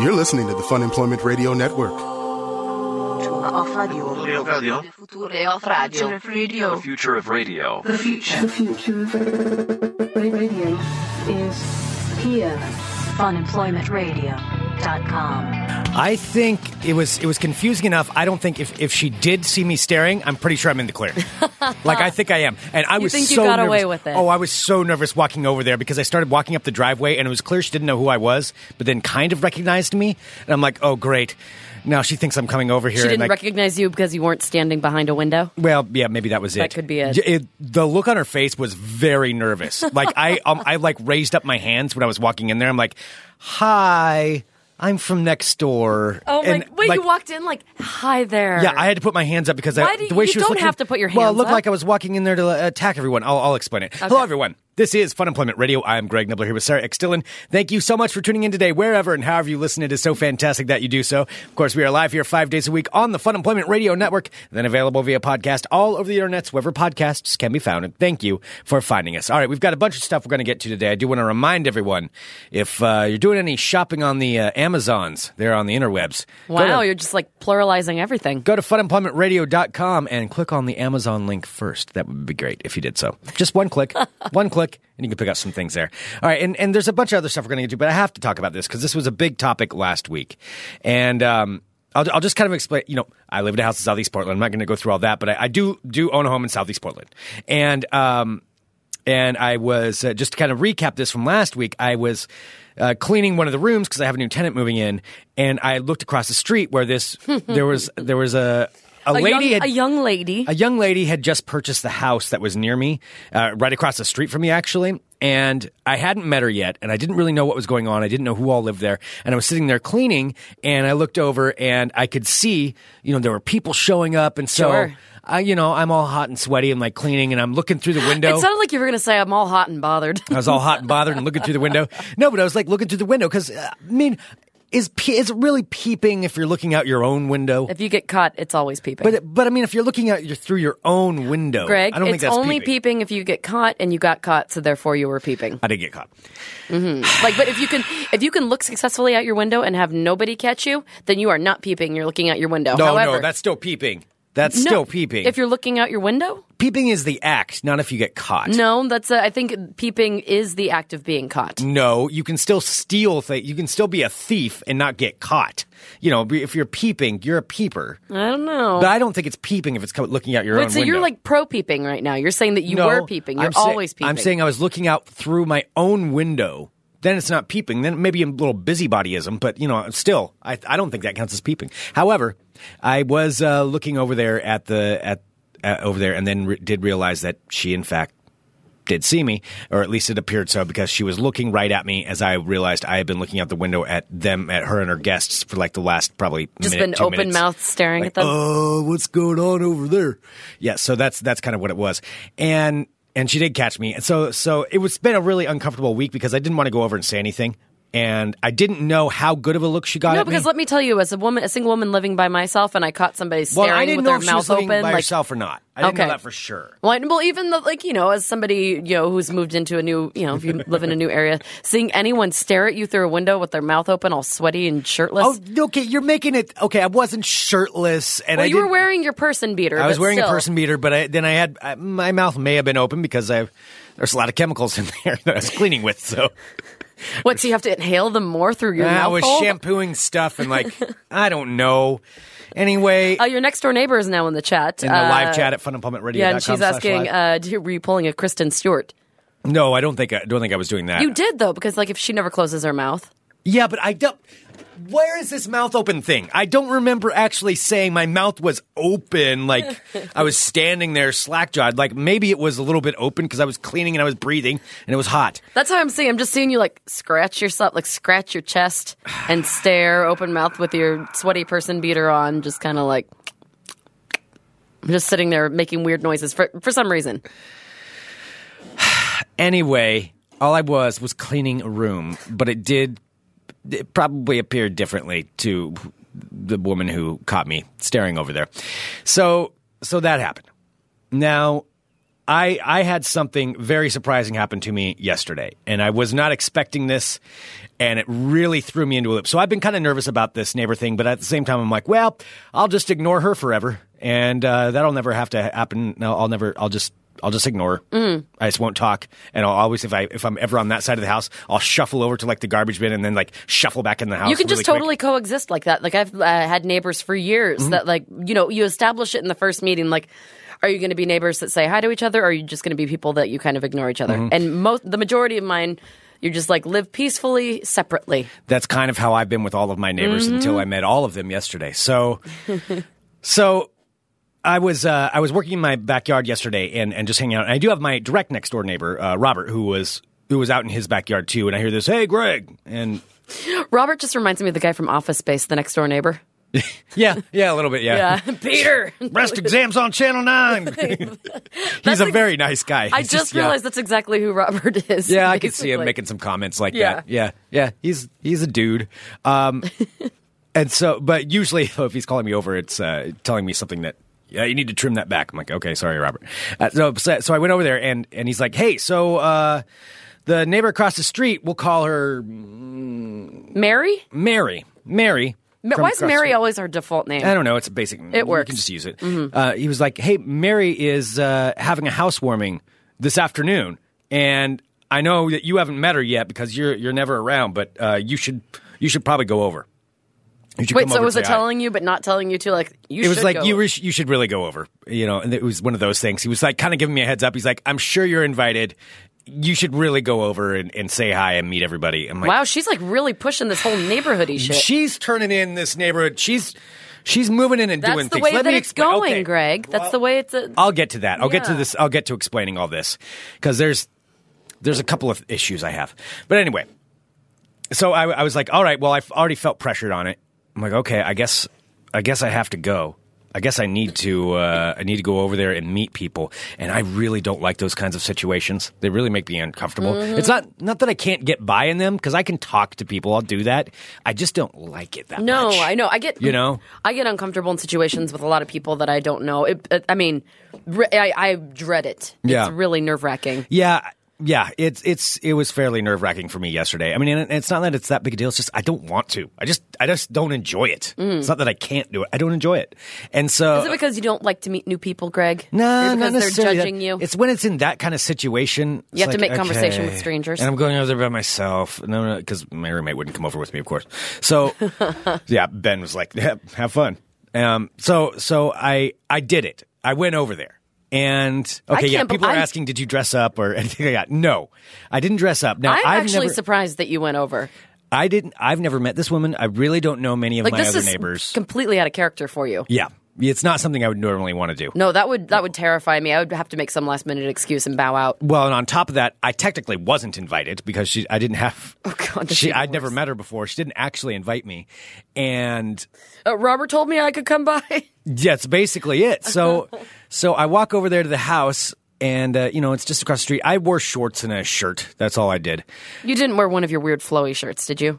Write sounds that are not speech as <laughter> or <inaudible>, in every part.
You're listening to the Fun Employment Radio Network. Off radio. Radio. The future of radio. The future of radio. The future. The future of radio is here. funemploymentradio.com. I think it was it was confusing enough. I don't think if, if she did see me staring, I'm pretty sure I'm in the clear. <laughs> like I think I am, and I You was think you so got nervous. away with it. Oh, I was so nervous walking over there because I started walking up the driveway, and it was clear she didn't know who I was, but then kind of recognized me, and I'm like, oh great, now she thinks I'm coming over here. She didn't like, recognize you because you weren't standing behind a window. Well, yeah, maybe that was it. That could be it. J- The look on her face was very nervous. Like I, um, I like raised up my hands when I was walking in there. I'm like, "Hi, I'm from next door." Oh my! And, Wait, like, you walked in like, "Hi there." Yeah, I had to put my hands up because Why I, do the way you she was don't looking, have to put your hands. Up. Well, it looked up. like I was walking in there to uh, attack everyone. I'll, I'll explain it. Hello, everyone. This is Fun Employment Radio. I am Greg Nibbler here with Sarah X. Dillon. Thank you so much for tuning in today, wherever and however you listen. It is so fantastic that you do so. Of course, we are live here five days a week on the Fun Employment Radio Network, then available via podcast all over the internets, wherever podcasts can be found. And thank you for finding us. All right, we've got a bunch of stuff we're going to get to today. I do want to remind everyone if uh, you're doing any shopping on the uh, Amazons, they're on the interwebs. go to- Wow, you're just like pluralizing everything. Go to funemploymentradio.com and click on the Amazon link first. That would be great if you did so. Just one click, <laughs> one click, and you can pick up some things there. All right, and, and there's a bunch of other stuff we're going to get to, but I have to talk about this because this was a big topic last week. And um, I'll, I'll just kind of explain, you know, I live in a house in Southeast Portland. I'm not going to go through all that, but I, I do do own a home in Southeast Portland. And um, and I was uh, just to kind of recap this from last week. I was uh, cleaning one of the rooms because I have a new tenant moving in, and I looked across the street where this <laughs> there was there was a a, A lady young, had, a young lady. a young lady had just purchased the house that was near me, uh, right across the street from me, actually. And I hadn't met her yet, and I didn't really know what was going on. I didn't know who all lived there. And I was sitting there cleaning, and I looked over, and I could see, you know, there were people showing up, and so. Sure. I, you know, I'm all hot and sweaty and like cleaning, and I'm looking through the <gasps> window. It sounded like you were going to say, "I'm all hot and bothered." I was all hot and bothered and looking through the window. <laughs> No, but I was like looking through the window because uh, I mean, is pe- is it really peeping if you're looking out your own window? if you get caught, it's always peeping. But but I mean, if you're looking out your, through your own window, Greg, I don't it's think that's only peeping. peeping. if you get caught, and you got caught, so therefore you were peeping. I didn't get caught. Mm-hmm. Like, but if you can, if you can look successfully out your window and have nobody catch you, then you are not peeping. You're looking out your window. No, However, no, that's still peeping. That's no, still peeping. If you're looking out your window, peeping is the act, not if you get caught. no, that's. A, I think peeping is the act of being caught. No, you can still steal things. You can still be a thief and not get caught. You know, if you're peeping, you're a peeper. I don't know. But I don't think it's peeping if it's looking out your own so window. you're like pro peeping right now. You're saying that you No, were peeping. You're I'm say- always peeping. I'm saying I was looking out through my own window. Then it's not peeping. Then maybe a little busybodyism, but you know, still, I, I don't think that counts as peeping. However, I was uh, looking over there at the at uh, over there, and then re- did realize that she, in fact, did see me, or at least it appeared so, because she was looking right at me as I realized I had been looking out the window at them, at her and her guests for like the last probably just minute, been two open minutes mouth staring like, at them. Oh, what's going on over there? Yeah, so that's that's kind of what it was, and and she did catch me, and so so it was been a really uncomfortable week because I didn't want to go over and say anything, and I didn't know how good of a look she got no, at me. because let me tell you, as a woman, a single woman living by myself, and I caught somebody staring well, I didn't with know their if she mouth was open, by like herself or not. I didn't Okay. know that for sure. Well, well, even though, like you know, as somebody you know who's moved into a new, you know, if you <laughs> live in a new area, seeing anyone stare at you through a window with their mouth open, all sweaty and shirtless. Oh, okay, you're making it okay. I wasn't shirtless, and well, I you were wearing your person beater. I was wearing still. a person beater, but I, then I had I, my mouth may have been open because I there's a lot of chemicals in <laughs> there that I was cleaning with, so. <laughs> What? So you have to inhale them more through your I mouth was hole? shampooing stuff and like <laughs> I don't know. Anyway, Uh, your next door neighbor is now in the chat. in the Uh, live chat at funemploymentradio.com. Yeah, and she's asking, uh, do- were you pulling a Kristen Stewart? no, I don't think I don't think I was doing that. You did though, because like if she never closes her mouth, Yeah, but I don't. Where is this mouth open thing? I don't remember actually saying my mouth was open. Like <laughs> I was standing there slack jawed. Like maybe it was a little bit open because I was cleaning and I was breathing and it was hot. that's how I'm seeing. I'm just seeing you like scratch yourself, like scratch your chest and <sighs> stare open mouth with your sweaty person beater on, just kind of like. I'm just sitting there making weird noises for for some reason. <sighs> Anyway, all I was was cleaning a room, but it did it probably appeared differently to the woman who caught me staring over there. So so that happened. Now I I had something very surprising happen to me yesterday, and I was not expecting this, and it really threw me into a loop. So I've been kind of nervous about this neighbor thing, but at the same time, I'm like, well, I'll just ignore her forever, and uh, that'll never have to happen. No, I'll never. I'll just. I'll just ignore. her. I just won't talk, and I'll always if I if I'm ever on that side of the house, I'll shuffle over to like the garbage bin and then like shuffle back in the house. You can just really quick. totally coexist like that. Like I've uh, had neighbors for years Mm-hmm. that like you know you establish it in the first meeting. Like, are you going to be neighbors that say hi to each other, or are you just going to be people that you kind of ignore each other? Mm-hmm. And most the majority of mine, you're just like live peacefully separately. that's kind of how I've been with all of my neighbors Mm-hmm. until I met all of them yesterday. So, <laughs> so I was uh, I was working in my backyard yesterday and, and just hanging out. And I do have my direct next door neighbor, uh, Robert, who was who was out in his backyard too. And I hear this, "Hey, Greg," and Robert just reminds me of the guy from Office Space, the next door neighbor. <laughs> yeah, yeah, a little bit, yeah. Yeah, <laughs> Peter. <laughs> Breast exams on Channel Nine. He's a very nice guy. I just yeah. realized that's exactly who Robert is. Yeah, I could see him making some comments like Yeah. that. Yeah, yeah, he's he's a dude. Um, and so, but usually, if he's calling me over, it's uh, telling me something that. Yeah, you need to trim that back. I'm like, okay, sorry, Robert. Uh, so, so, so I went over there, and and he's like, hey, so uh, the neighbor across the street, we'll call her Mary. Mary. Mary. Ma- from Why is across the Mary street. always our default name? I don't know. It's a basic. It works. You can just use it. Uh, he was like, "Hey, Mary is uh, having a housewarming this afternoon, and I know that you haven't met her yet because you're you're never around, but uh, you should you should probably go over." Wait, so was it telling you but not telling you to like you It was like you re- you should really go over, you know. And it was one of those things. He was like kind of giving me a heads up. He's like, "I'm sure you're invited. You should really go over and, and say hi and meet everybody." I'm like, Wow, she's like really pushing this whole neighborhoody shit. She's turning in this neighborhood. She's she's moving in and That's doing the things. way Let that me it's explain- going, okay. Greg. That's Well, the way it's. I'll get to that. I'll get to this. I'll get to explaining all this because there's there's a couple of issues I have. But anyway, so I, I was like, all right, well, I've already felt pressured on it. I'm like, okay, I guess I guess I have to go. I guess I need to uh, I need to go over there and meet people, and I really don't like those kinds of situations. They really make me uncomfortable. Mm-hmm. It's not not that I can't get by in them because I can talk to people. I'll do that. I just don't like it that much. no, much. I know. I get You know? I get uncomfortable in situations with a lot of people that I don't know. It, I mean, I, I dread it. Yeah. It's really nerve wracking. Yeah, yeah, it's it's it was fairly nerve wracking for me yesterday. I mean, and it's not that it's that big a deal. It's just I don't want to. I just I just don't enjoy it. It's not that I can't do it. I don't enjoy it. And so Mm. Is it because you don't like to meet new people, Greg? no, Or not because they're necessarily that. judging you. It's when it's in that kind of situation. You have to like, make conversation with strangers. and I'm going over there by myself. No, no, because my roommate wouldn't come over with me, of course. So, <laughs> yeah, Ben was like, "Yeah, "Have fun." Um, so, so I I did it. I went over there. And okay, yeah, can't be- people are asking, "Did you dress up or <laughs> anything like that?" No, I didn't dress up. Now, I'm I've actually never, surprised that you went over. I didn't. I've never met this woman. I really don't know many of Like my this other is neighbors. completely out of character for you. yeah, it's not something I would normally want to do. No, that would that would terrify me. I would have to make some last minute excuse and bow out. Well, and on top of that, I technically wasn't invited because she. I didn't have. <laughs> Oh, God, she I'd never met her before. She didn't actually invite me, and Uh, Robert told me I could come by. <laughs> yeah, it's basically it. So, <laughs> so I walk over there to the house, and uh, you know, it's just across the street. I wore shorts and a shirt. That's all I did. You didn't wear one of your weird flowy shirts, did you?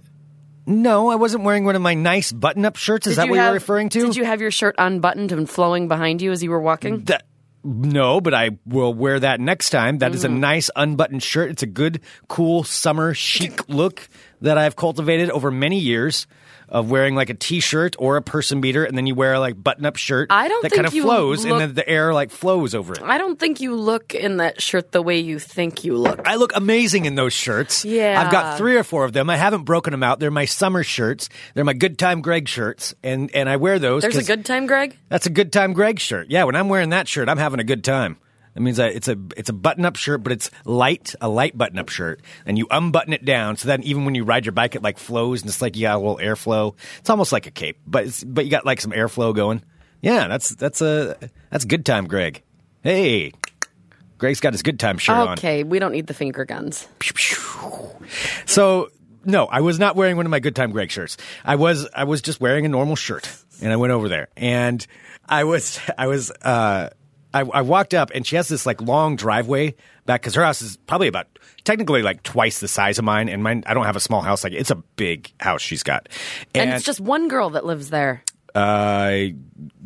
No, I wasn't wearing one of my nice button-up shirts. Is Did that you what have- you're referring to? Did you have your shirt unbuttoned and flowing behind you as you were walking? That, no, but I will wear that next time. That is Mm-hmm. a nice unbuttoned shirt. It's a good, cool summer chic look that I've cultivated over many years of wearing like a t-shirt or a person beater, and then you wear a like button-up shirt. I don't that kind of flows, look- and then the air like flows over it. I don't think you look in that shirt the way you think you look. I look amazing in those shirts. Yeah. I've got three or four of them. I haven't broken them out. They're my summer shirts. They're my good time Greg shirts, and and I wear those. There's a good time, Greg. That's a good time Greg shirt. Yeah, when I'm wearing that shirt, I'm having a good time. That means that it's a it's a button up shirt, but it's light, a light button up shirt, and you unbutton it down so that even when you ride your bike, it like flows and it's like you got a little airflow. It's almost like a cape, but it's, but you got like some airflow going. Yeah, that's that's a that's good time, Greg. Hey, Greg's got his good time shirt on. Okay, we don't need the finger guns. So no, I was not wearing one of my good time Greg shirts. I was I was just wearing a normal shirt, and I went over there, and I was <laughs> I was uh, I, I walked up, and she has this like long driveway back because her house is probably about technically like twice the size of mine, and mine I don't have a small house like it's a big house she's got, And, it's just one girl that lives there. Uh,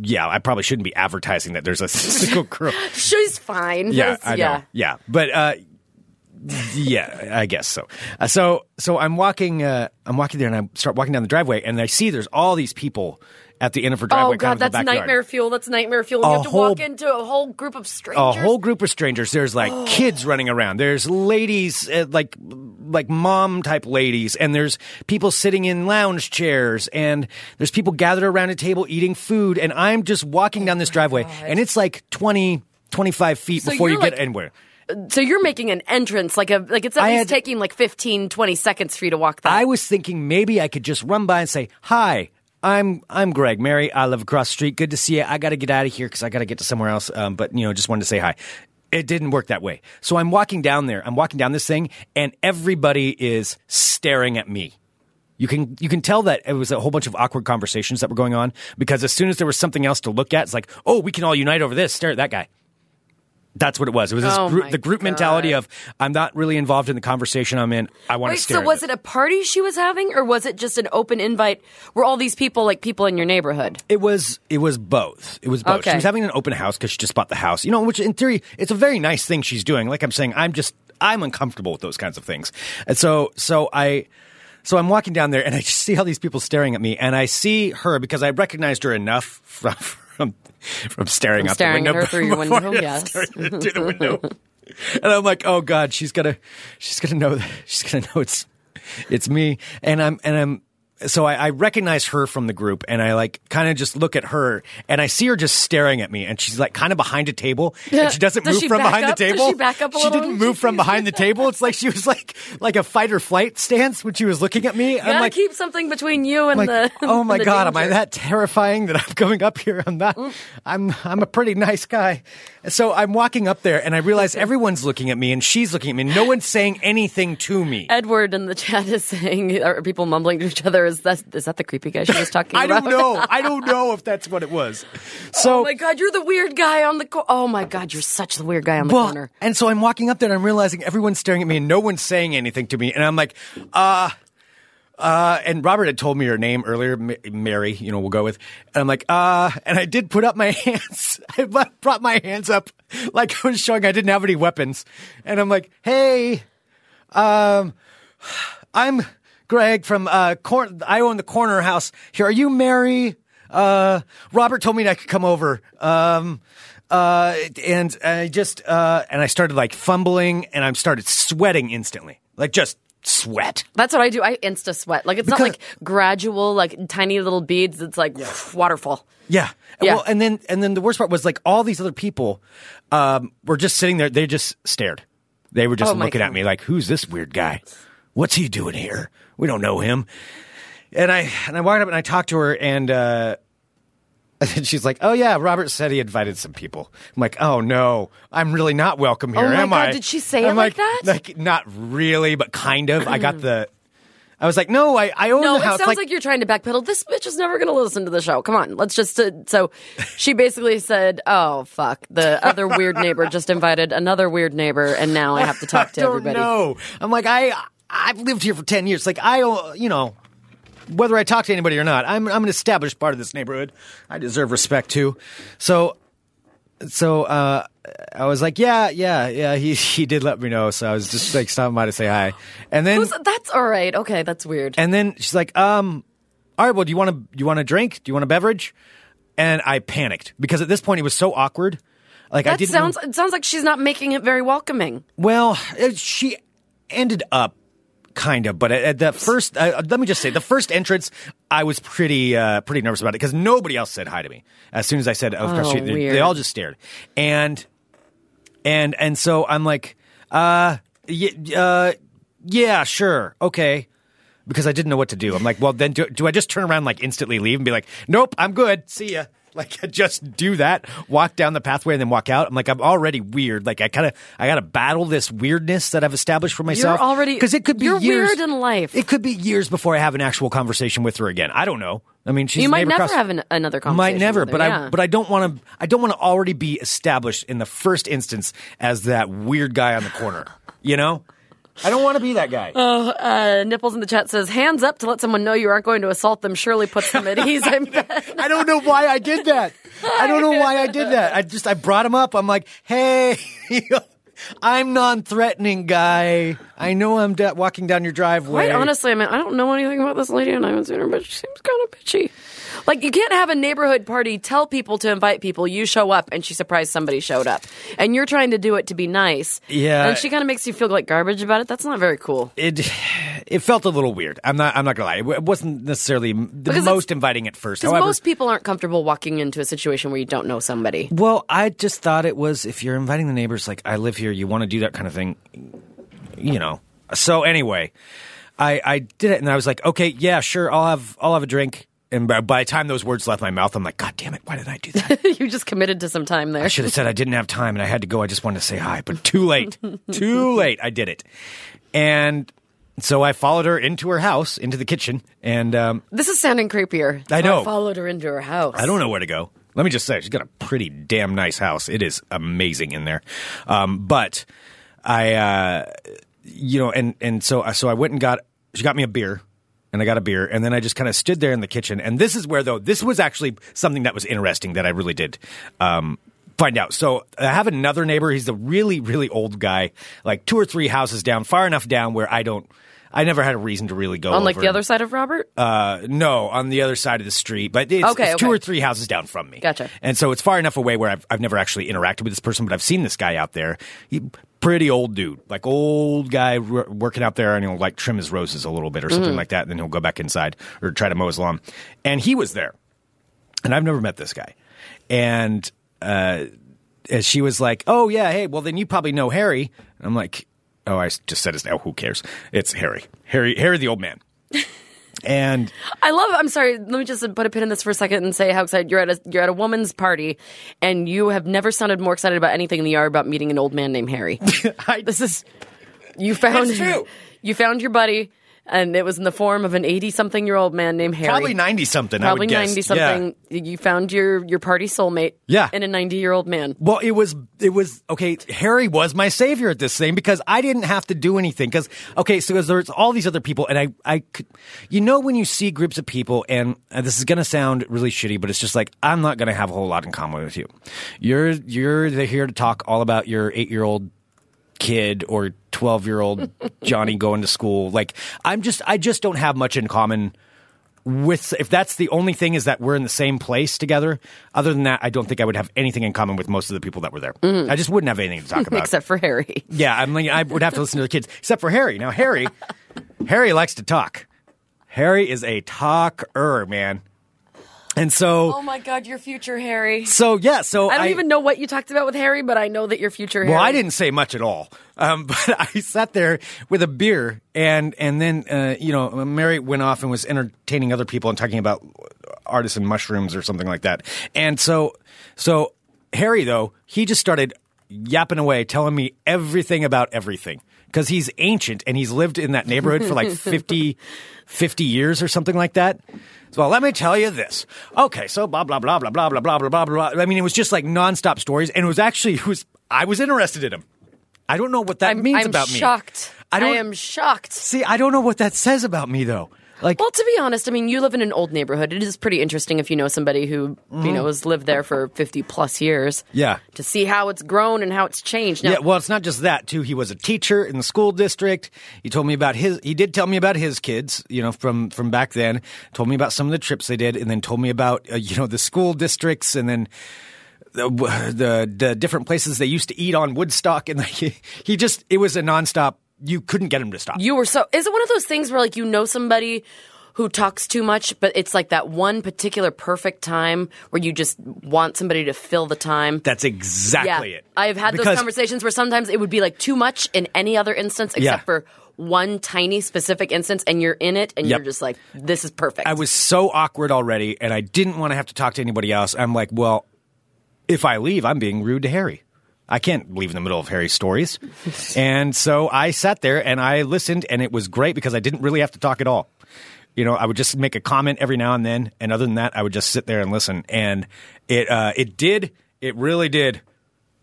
yeah, I probably shouldn't be advertising that there's a <laughs> single girl. <laughs> She's fine. Yeah, I know. Yeah, but uh, yeah, I guess so. Uh, so so I'm walking. Uh, I'm walking there, and I start walking down the driveway, and I see there's all these people at the end of her driveway. Oh god, of in the that's nightmare fuel. That's nightmare fuel. You have to whole- walk into a whole group of strangers. a whole group of strangers. There's like Oh. kids running around. There's ladies, uh, like like mom type ladies, and there's people sitting in lounge chairs, and there's people gathered around a table eating food. And I'm just walking down this driveway, and it's like 20, 25 feet So before you get like, anywhere. So you're making an entrance, like a like it's at I least had- taking like 15, 20 seconds for you to walk that. I was thinking maybe I could just run by and say, "Hi, I'm I'm Greg. Mary, I live across the street. Good to see you. I got to get out of here because I got to get to somewhere else. Um, but you know, just wanted to say hi." It didn't work that way. So I'm walking down there. I'm walking down this thing, and everybody is staring at me. You can you can tell that it was a whole bunch of awkward conversations that were going on because as soon as there was something else to look at, it's like, oh, we can all unite over this. Stare at that guy. That's what it was. It was this Oh group, the group God. mentality of I'm not really involved in the conversation I'm in. I want Wait, to so was it. it a party she was having, or was it just an open invite? Were all these people like people in your neighborhood? It was it was both. It was both. She was having an open house because she just bought the house. You know, which in theory it's a very nice thing she's doing. Like I'm saying, I'm just I'm uncomfortable with those kinds of things. And so so I so I'm walking down there and I just see all these people staring at me and I see her because I recognized her enough <laughs> from from, from staring From out staring the window her through your <laughs> window, yes. through the window. <laughs> and I'm like, oh god, she's gonna she's gonna know that she's gonna know it's it's me. And I'm and I'm so I, I recognize her from the group and I like kind of just look at her and I see her just staring at me and she's like kind of behind a table and she doesn't Does move she from behind up? the Does table. she back up a little didn't move from behind the table. It's like she was like like a fight or flight stance when she was looking at me. You I'm like, keep something between you and like, the. <laughs> oh my the god, am I that terrifying that I'm going up here? I'm not. Mm. I'm I'm a pretty nice guy. So I'm walking up there and I realize <laughs> everyone's looking at me and she's looking at me. No one's saying anything to me. Edward in the chat is saying, are people mumbling to each other? Is that is that the creepy guy she was <laughs> talking I about? I don't know. I don't know if that's what it was. So Oh my god, you're the weird guy on the. Oh my god, you're such the weird guy on the well, corner. and so I'm walking up there and I'm realizing everyone's staring at me and no one's saying anything to me. And I'm like, uh, uh, and Robert had told me her name earlier, Ma- Mary, you know, we'll go with. And I'm like, uh, and I did put up my <laughs> hands. I brought my hands up like I was showing I didn't have any weapons. And I'm like, hey, um, I'm Greg from, uh, cor- I own the corner house here. Are you Mary? Uh, Robert told me I could come over. Um, uh, and I just, uh, and I started like fumbling and I started sweating instantly. Like just sweat. That's what I do. I insta sweat. Like it's not like gradual, like tiny little beads. It's like waterfall. Yeah. Yeah. Well, and then and then the worst part was like all these other people um, were just sitting there. They just stared. They were just Oh, looking at me like, "Who's this weird guy? What's he doing here? We don't know him." And I and I walked up and I talked to her and. Uh, <laughs> and she's like, "Oh yeah, Robert said he invited some people." I'm like, "Oh no, I'm really not welcome here, Oh, am God, I?" did she say I'm it like that? Like, not really, but kind of. I got the. I was like, "No, I, I own No, the it house." sounds like, you're trying to backpedal. This bitch is never going to listen to the show. Come on, let's just. Uh, so, she basically said, "Oh fuck, the other weird neighbor just invited another weird neighbor, and now I have to talk to <laughs> everybody." know. I'm like, I I've lived here for ten years. Like I, uh, you know, whether I talk to anybody or not, I'm I'm an established part of this neighborhood. I deserve respect too. So, so uh, I was like, yeah, yeah, yeah. He <laughs> he did let me know. So I was just like stopping by to say hi, and then Who's- That's all right. Okay, that's weird. and then she's like, um, all right, well, do you want to do you want a drink? Do you want a beverage? And I panicked because at this point it was so awkward. Like I that didn't. sounds. It sounds like she's not making it very welcoming. Well, she ended up kind of, but at, the first, uh, let me just say, the first entrance, I was pretty uh, pretty nervous about it because nobody else said hi to me. As soon as I said, "Of course," Oh, they, they all just stared, and and and so I'm like, uh, y- uh, yeah, sure, okay. Because I didn't know what to do. I'm like, well, then do, do I just turn around, like instantly leave and be like, nope, I'm good. See ya. <laughs> Like, I just do that, walk down the pathway and then walk out. I'm like, I'm already weird. Like, I kind of, I got to battle this weirdness that I've established for myself. already- because it could be you're years, weird in life. It could be years before I have an actual conversation with her again. I don't know. I mean, she's You might never have an, another might conversation. never, with her, but yeah. I but I don't want to I don't want to already be established in the first instance as that weird guy on the corner. You know? I don't want to be that guy. Uh, Nipples in the chat says, hands up to let someone know you aren't going to assault them surely puts them at ease. I <laughs> bet. I don't know why I did that. I don't know why I did that. I just I brought him up. I'm like, hey, <laughs> I'm non-threatening guy. I know I'm da- walking down your driveway. Quite honestly, I mean, I don't know anything about this lady and I haven't seen her, but she seems kind of bitchy. Like, you can't have a neighborhood party, tell people to invite people, you show up, and she surprised somebody showed up. And you're trying to do it to be nice. Yeah. And she kind of makes you feel like garbage about it. That's not very cool. it it felt a little weird. I'm not I'm not gonna lie. It wasn't necessarily the Because most inviting at first. Because most people aren't comfortable walking into a situation where you don't know somebody. well, I just thought it was if you're inviting the neighbors, like I live here, you want to do that kind of thing, you know. So anyway, I I did it, and I was like, okay, yeah, sure, I'll have I'll have a drink. And by, by the time those words left my mouth, I'm like, God damn it, why did I do that? <laughs> you just committed to some time there. I should have said I didn't have time and I had to go. I just wanted to say hi, but too late. <laughs> too late. I did it. And so I followed her into her house, into the kitchen, and um, This is sounding creepier. I know. I followed her into her house. I don't know where to go. Let me just say, she's got a pretty damn nice house. It is amazing in there. Um, but I, uh, you know, and and so so I went and got she got me a beer. And I got a beer, and then I just kind of stood there in the kitchen. And this is where, though, this was actually something that was interesting that I really did um, find out. So I have another neighbor. He's a really, really old guy, like two or three houses down, far enough down where I don't, I never had a reason to really go On like over the other side of Robert? uh, no, on the other side of the street, but it's, Okay, it's two or three houses down from me. Gotcha. And so it's far enough away where I've, I've never actually interacted with this person, but I've seen this guy out there. He, pretty old dude, like old guy r- working out there, and he'll like trim his roses a little bit or something like that, and then he'll go back inside or try to mow his lawn. And he was there, and I've never met this guy. And uh, and she was like, "Oh yeah, hey, well then you probably know Harry." And I'm like, "Oh, I just said his name. Who cares? It's Harry, Harry, Harry, the old man." <laughs> and I love. I'm sorry. Let me just put a pin in this for a second and say how excited you're at. A, you're at a woman's party, and you have never sounded more excited about anything in the yard about meeting an old man named Harry. <laughs> I, this is you found. You found your buddy, and it was in the form of an 80 something year old man named Harry. Probably ninety something. I Probably would guess. 90 Yeah. something. You found your your party soulmate. Yeah. in a 90 year old man. Well, it was it was okay. Harry was my savior at this thing because I didn't have to do anything. Because okay, so there's all these other people, and I I could, you know, when you see groups of people, and, and this is gonna sound really shitty, but it's just like I'm not gonna have a whole lot in common with you. You're you're here to talk all about your eight year old kid or 12 year old Johnny going to school. Like, I'm just, I just don't have much in common with, if that's the only thing is that we're in the same place together. Other than that, I don't think I would have anything in common with most of the people that were there. Mm-hmm. I just wouldn't have anything to talk about. Except for Harry. yeah, I mean, I would have to listen to the kids, except for Harry. Now, Harry, Harry likes to talk. Harry is a talker, man. And so, Oh my God, your future Harry. so yeah, so I don't even know what you talked about with Harry, but I know that your future Harry. Well, I didn't say much at all, um, <laughs> but I sat there with a beer, and and then uh, you know Mary went off and was entertaining other people and talking about artisan mushrooms or something like that. And so so Harry though he just started yapping away, telling me everything about everything because he's ancient and he's lived in that neighborhood for like <laughs> 50, 50 years or something like that. So let me tell you this. Okay, so blah blah blah blah blah blah blah blah blah blah. I mean, it was just like nonstop stories, and it was actually <laughs> it was I was interested in him. I don't know what that I'm, means I'm about me. shocked. I am shocked. see. I don't know what that says about me though. Like, Well, to be honest, I mean, you live in an old neighborhood. It is pretty interesting if you know somebody who you know has lived there for fifty plus years. Mm-hmm. Yeah. to see how it's grown and how it's changed. Now, Yeah, well, it's not just that too. He was a teacher in the school district. He told me about his. He did tell me about his kids, you know, from from back then. Told me about some of the trips they did, and then told me about uh, you know the school districts, and then the, the the different places they used to eat on Woodstock, and <laughs> he, he just it was a nonstop. You couldn't get him to stop. you were so. Is it one of those things where like you know somebody? Who talks too much, but it's like that one particular perfect time where you just want somebody to fill the time. That's exactly yeah. it. I've had those conversations where sometimes it would be like too much in any other instance except Yeah. for one tiny specific instance and you're in it and Yep. you're just like, this is perfect. I was so awkward already, and I didn't want to have to talk to anybody else. I'm like, well, if I leave, I'm being rude to Harry. I can't leave in the middle of Harry's stories. and so I sat there and I listened, and it was great because I didn't really have to talk at all. You know, I would just make a comment every now and then, and other than that, I would just sit there and listen. And it uh, it did, it really did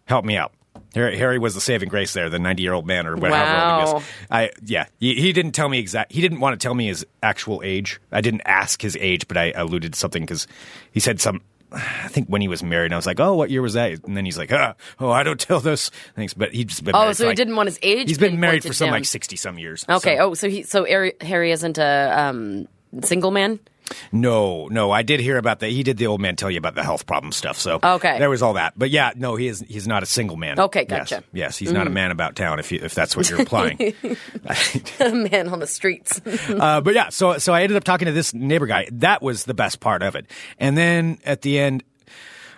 help me out. Harry, Harry was the saving grace there, the 90 year old man or whatever Wow. I yeah, he, he didn't tell me exact. He didn't want to tell me his actual age. I didn't ask his age, but I alluded to something because he said some. I think when he was married, and I was like, "Oh, what year was that?" And then he's like, ah, "Oh, I don't tell those things." But he's just been Oh, married so he like- didn't want his age. He's been married for some down. like sixty some years. Okay. so- Oh, so he so Harry, Harry isn't a um, single man. No, no, I did hear about that. He did the old man tell you about the health problem stuff. So Okay. there was all that. But yeah, no, he is. He's not a single man. Okay, Yes. gotcha. Mm-hmm. Yes, he's not a man about town. If you, if that's what you're implying. <laughs> <laughs> a man on the streets. uh, but yeah, so so I ended up talking to this neighbor guy. That was the best part of it. And then at the end,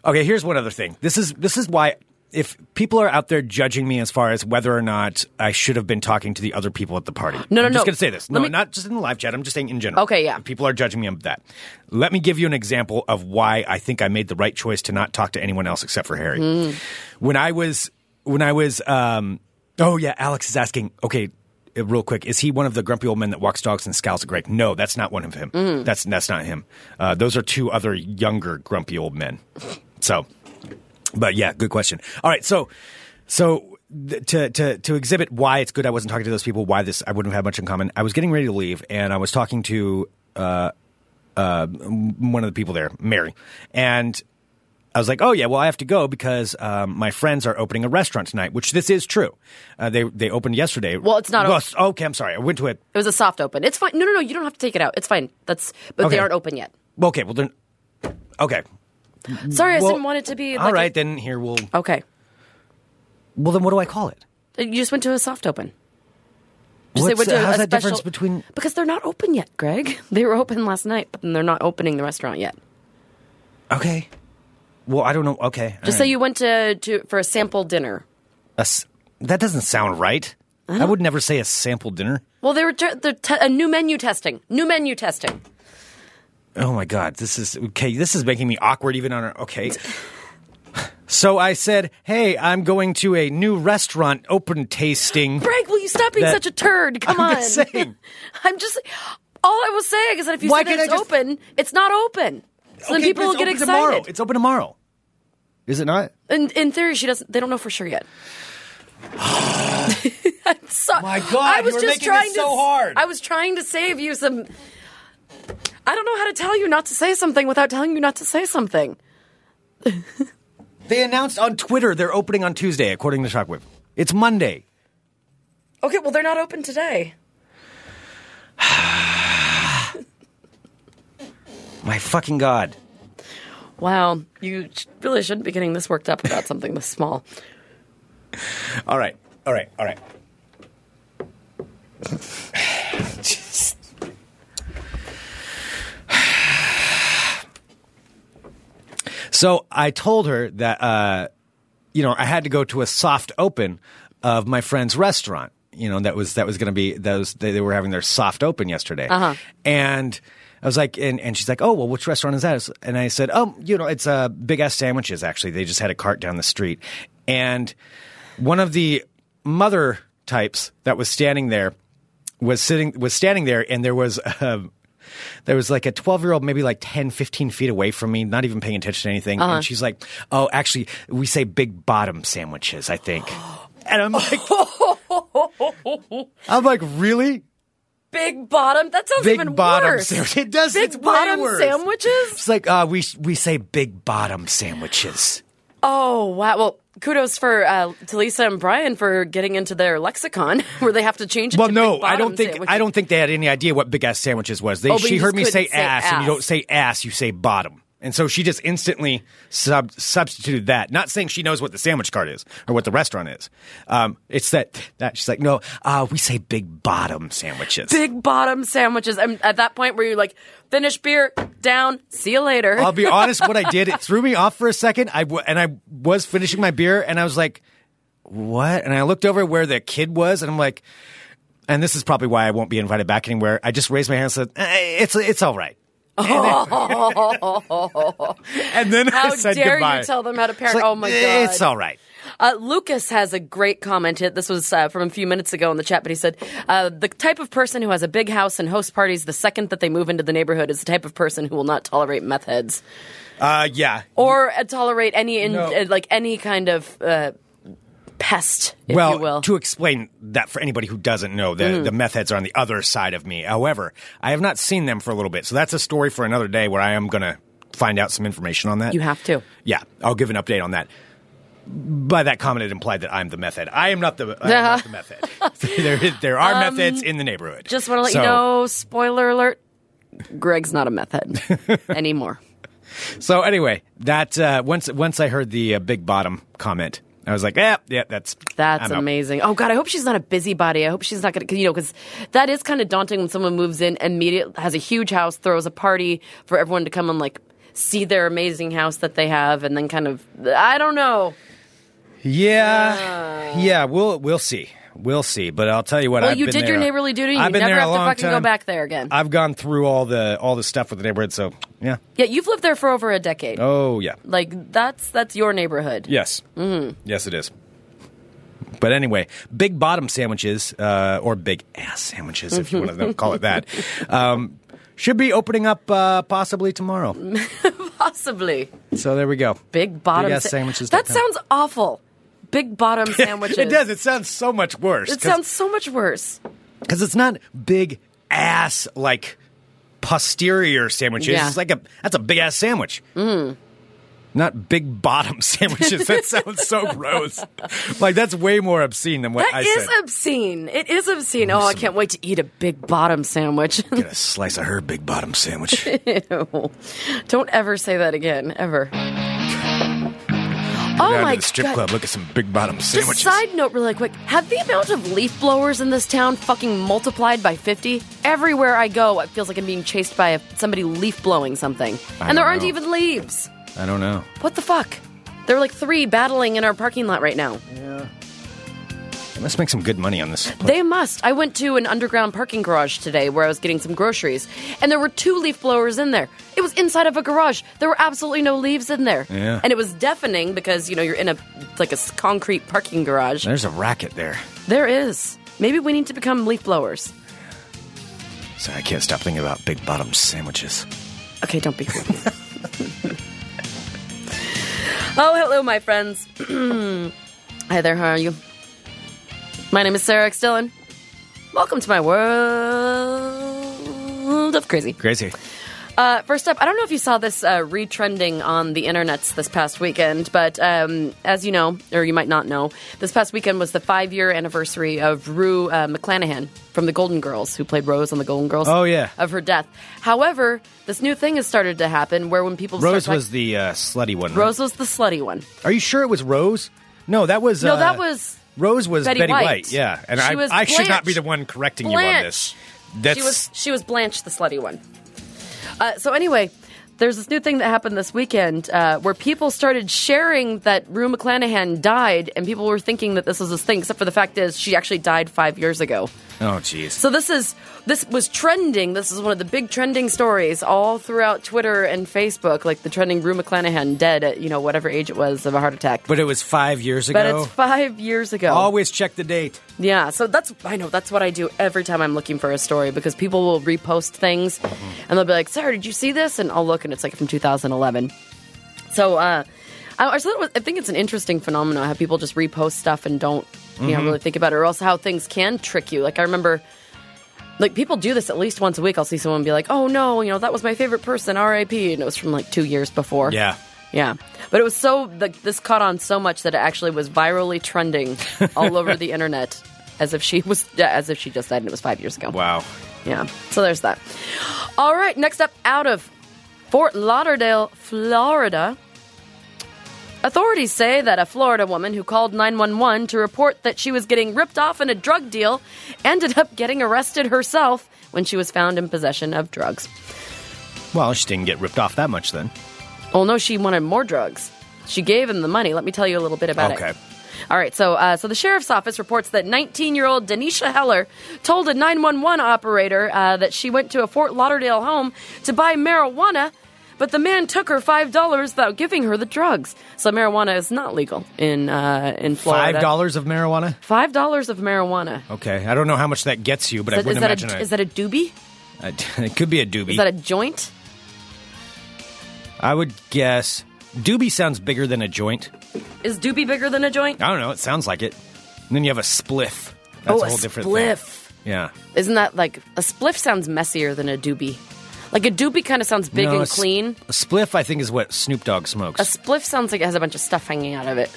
okay, here's one other thing. This is this is why if people are out there judging me as far as whether or not I should have been talking to the other people at the party. No, no, I'm no. just gonna say this. Let No, me- not just in the live chat. I'm just saying in general. Okay, yeah. If people are judging me on that. Let me give you an example of why I think I made the right choice to not talk to anyone else except for Harry. Hmm. When I was when I was um oh yeah, Alex is asking, okay, uh, real quick, is he one of the grumpy old men that walks dogs and scowls at Greg? No, that's not one of him. Hmm. That's that's not him. Uh, those are two other younger grumpy old men. So but yeah, good question. All right, so so to to to exhibit why it's good I wasn't talking to those people, why this I wouldn't have much in common. I was getting ready to leave, and I was talking to uh, uh, one of the people there, Mary, and I was like, "Oh yeah, well I have to go because um, my friends are opening a restaurant tonight." Which this is true. Uh, they they opened yesterday. Well, it's not Well, open. s- okay, I'm sorry. I went to it. It was a soft open. It's fine. No, no, no. You don't have to take it out. It's fine. That's but Okay. they aren't open yet. Okay, well then. Okay. Sorry, I Well, didn't want it to be. Like all right, a- then here we'll. okay. Well, then what do I call it? You just went to a soft open. Just What's to how's that special- difference between? Because they're not open yet, Greg. <laughs> They were open last night, but they're not opening the restaurant yet. Okay. Well, I don't know. Okay. Just say you went to, to for a sample dinner. A that doesn't sound right. Uh-huh. I would never say a sample dinner. Well, they were te- they're te- a new menu testing. New menu testing. Oh my god, this is okay. This is making me awkward even on our okay. So I said, "Hey, I'm going to a new restaurant open tasting." Frank, will you stop being That- such a turd? Come I'm on. just saying. <laughs> I'm just. All I was saying is that if you Why said that can't I it's just- open, it's not open. So then Okay, people but will it's get open excited. Tomorrow. It's open tomorrow. Is it not? In, in theory, she doesn't. They don't know for sure yet. <sighs> <laughs> I'm sorry. My God, I was you were just making trying this so to, hard. I was trying to save you some. I don't know how to tell you not to say something without telling you not to say something. They announced on Twitter they're opening on Tuesday, according to Shockwave. It's Monday. Okay, well they're not open today. <sighs> My fucking god. Wow, you really shouldn't be getting this worked up about something this small. All right. All right. All right. <sighs> So I told her that uh, you know I had to go to a soft open of my friend's restaurant. You know that was that was going to be was they, they were having their soft open yesterday, Uh-huh. and I was like, and, and she's like, oh well, which restaurant is that? And I said, oh, you know, it's uh, Big Ass Sandwiches. Actually, they just had a cart down the street, and one of the mother types that was standing there was sitting was standing there and there was there was like a 12 year old maybe like 10 15 feet away from me not even paying attention to anything and she's like oh actually we say big bottom sandwiches i think <gasps> and i'm like <laughs> i'm like really Big bottom. That sounds big even bottom worse. sandwich it does Big bottom sandwiches. it's like uh, we we say big bottom sandwiches Oh wow! Well, kudos for uh, to Lisa and Brian for getting into their lexicon <laughs> where they have to change it. Well, to no, I don't think sandwiches. I don't think they had any idea what big ass sandwiches was. They Oh, she heard me say say ass, and you don't say ass, you say bottom. And so she just instantly sub- substituted that. Not saying she knows what the sandwich cart is or what the restaurant is. Um, it's that that she's like, no, uh, we say big bottom sandwiches. big bottom sandwiches. I'm at that point where you're like, finish beer, down, see you later. I'll be honest, what I did, it <laughs> threw me off for a second. I w- and I was finishing my beer, and I was like, "What?" And I looked over where the kid was, and I'm like, "And this is probably why I won't be invited back anywhere." I just raised my hand and said, eh, "It's it's all right." And then <laughs> How I said dare goodbye. you tell them how to parent? Like, oh my "Eh, god, It's all right. Uh, Lucas has a great comment. This was uh, from a few minutes ago in the chat, but he said uh, the type of person who has a big house and hosts parties the second that they move into the neighborhood is the type of person who will not tolerate meth heads Uh, yeah. or uh, tolerate any in, No. uh, like any kind of uh, pest, if well, you will. to explain that for anybody who doesn't know, the, Mm-hmm. the meth heads are on the other side of me. However, I have not seen them for a little bit, so that's a story for another day where I am going to find out some information on that. you have to. Yeah, I'll give an update on that. By that comment, it implied that I'm the meth head. I am not the, I am not the meth head. <laughs> there, there are meth heads in the neighborhood. Um, Just want to let So- you know, spoiler alert, Greg's not a meth head <laughs> anymore. So anyway, that uh, once once I heard the uh, big bottom comment, I was like, yeah, yeah, that's That's I'm out. amazing. Oh God, I hope she's not a busybody. I hope she's not to, you know, because that is kind of daunting when someone moves in, and immediately has a huge house, throws a party for everyone to come and like see their amazing house that they have, and then kind of, I don't know. Yeah, yeah, we'll we'll see, we'll see. But I'll tell you what. Well, I've you did your neighborly duty. I've You been never there a have to fucking go back there again. I've gone through all the all the stuff with the neighborhood, so yeah. yeah, you've lived there for over a decade. Oh yeah, Like that's that's your neighborhood. yes, Mm-hmm. yes, it is. But anyway, big bottom sandwiches uh, or big ass sandwiches, if you want to <laughs> call it that, um, should be opening up uh, possibly tomorrow. <laughs> Possibly So there we go. big bottom Big ass sa- sandwiches. That sounds awful. Big bottom <laughs> sandwiches. It does. It sounds so much worse. It sounds so much worse. because it's not big ass like posterior sandwiches. Yeah. It's like a that's a big ass sandwich. Mm. Not big bottom <laughs> sandwiches. that sounds so <laughs> gross. Like that's way more obscene than what That I is said. obscene. It is obscene. Oh, I can't wait to eat a big bottom sandwich. Get a slice of her big bottom sandwich. Don't ever say that again, ever. Oh Down my to the strip god. club. Look at some big bottom Just sandwiches. side note, really quick. Have the amount of leaf blowers in this town fucking multiplied by 50? Everywhere I go, it feels like I'm being chased by a, somebody leaf blowing something. I and there aren't know. even leaves. I don't know. What the fuck? There are like three battling in our parking lot right now. They must make some good money on this. They must. I went to an underground parking garage today where I was getting some groceries, and there were two leaf blowers in there. It was inside of a garage. There were absolutely no leaves in there. Yeah. And it was deafening because, you know, you're in a like a concrete parking garage. There's a racket there. There is. Maybe we need to become leaf blowers. So I can't stop thinking about big bottom sandwiches. Okay, don't be cool. <laughs> oh, hello, my friends. <clears throat> Hi there, how are you? My name is Sarah X. Dillon. Welcome to my world of crazy. Crazy. Uh, first up, I don't know if you saw this uh, retrending on the internets this past weekend, but um, as you know, or you might not know, this past weekend was the five year anniversary of Rue uh, McClanahan from the Golden Girls, who played Rose on the Golden Girls. Oh, yeah. Of her death. However, this new thing has started to happen where when people Rose was the uh, slutty one. right? Rose was the slutty one. Are you sure it was Rose? No, that was. No, uh, that was Rose was Betty Betty, White. White. Yeah, and She I, was I should not be Blanche. the one correcting you on this. That's she was she was Blanche, the slutty one. Uh, so anyway, there's this new thing that happened this weekend uh, where people started sharing that Rue McClanahan died, and people were thinking that this was this thing. Except for the fact is, she actually died five years ago. Oh jeez. So this is this was trending. This is one of the big trending stories all throughout Twitter and Facebook, like the trending Rue McClanahan dead at you know whatever age it was of a heart attack. But it was five years ago. But it's five years ago. Always check the date. Yeah, so that's I know that's what I do every time I'm looking for a story because people will repost things and they'll be like, "Sarah, did you see this?" And I'll look and it's like from 2011. So uh, I, I, thought it was- I think it's an interesting phenomenon how people just repost stuff and don't you know mm-hmm. really think about it, or else how things can trick you. Like I remember. Like people do this at least once a week. I'll see someone be like, "Oh no, you know that was my favorite person, R.I.P." And it was from like two years before. Yeah. Yeah, but it was so like this caught on so much that it actually was virally trending all over the <laughs> internet, as if she was as if she just died and it was five years ago. Wow. Yeah, so there's that. All right, next up, out of Fort Lauderdale, Florida. Authorities say that a Florida woman who called 911 to report that she was getting ripped off in a drug deal ended up getting arrested herself when she was found in possession of drugs. Well, she didn't get ripped off that much then. Oh no, she wanted more drugs. She gave him the money. Let me tell you a little bit about Okay. it. Okay. All right, so uh, so the sheriff's office reports that 19-year-old Denisha Heller told a 911 operator uh, that she went to a Fort Lauderdale home to buy marijuana, but the man took her five dollars without giving her the drugs. So marijuana is not legal in uh, in Florida. Five dollars of marijuana. Five dollars of marijuana. Okay, I don't know how much that gets you, but I wouldn't is, imagine that a, it. is that a doobie? <laughs> it could be a doobie. Is that a joint? I would guess doobie sounds bigger than a joint. Is doobie bigger than a joint? I don't know. It sounds like it. And then you have a spliff. That's oh, a whole different spliff. thing. Yeah. Isn't that like a spliff sounds messier than a doobie? Like a doobie kind of sounds big No, a and s- clean. A spliff, I think, is what Snoop Dogg smokes. A spliff sounds like it has a bunch of stuff hanging out of it.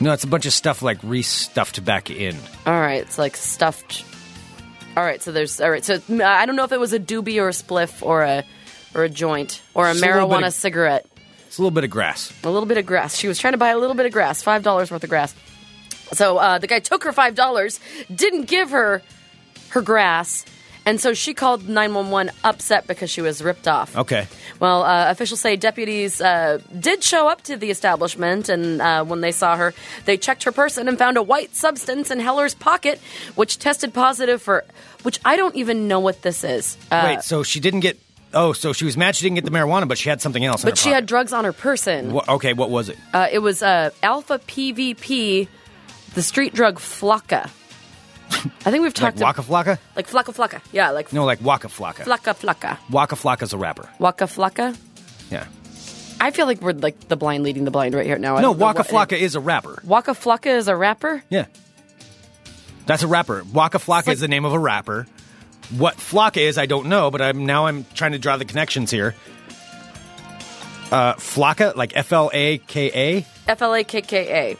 no, it's a bunch of stuff like re-stuffed back in. All right, it's like stuffed. All right, so there's all right. So I don't know if it was a doobie or a spliff or a or a joint or a Just a little bit marijuana of- cigarette. It's a little bit of grass. A little bit of grass. She was trying to buy a little bit of grass, five dollars worth of grass. So uh, the guy took her five dollars, didn't give her her grass, and so she called nine one one upset because she was ripped off. Okay. Well, uh, officials say deputies uh, did show up to the establishment, and uh, when they saw her, they checked her person and found a white substance in Heller's pocket, which tested positive for, which I don't even know what this is. Uh, Wait, so she didn't get. Oh, so she was mad she didn't get the marijuana, but she had something else. in but she had drugs on her person. Wha- okay, what was it? Uh, it was uh, alpha PVP, the street drug Flakka. I think we've talked Like Waka Flocka? like Flocka Flocka. Yeah, like No, like Waka Flocka. Flocka Flocka. Waka Flocka's a rapper. Waka Flocka. Yeah. I feel like we're like the blind leading the blind right here now. No, know Waka Flocka is a rapper. Waka Flocka is a rapper. Yeah. That's a rapper. Waka Flocka like- is the name of a rapper. What Flocka is, I don't know, but I'm now I'm trying to draw the connections here. Uh, Flocka, like F L A K A. F L A K K A.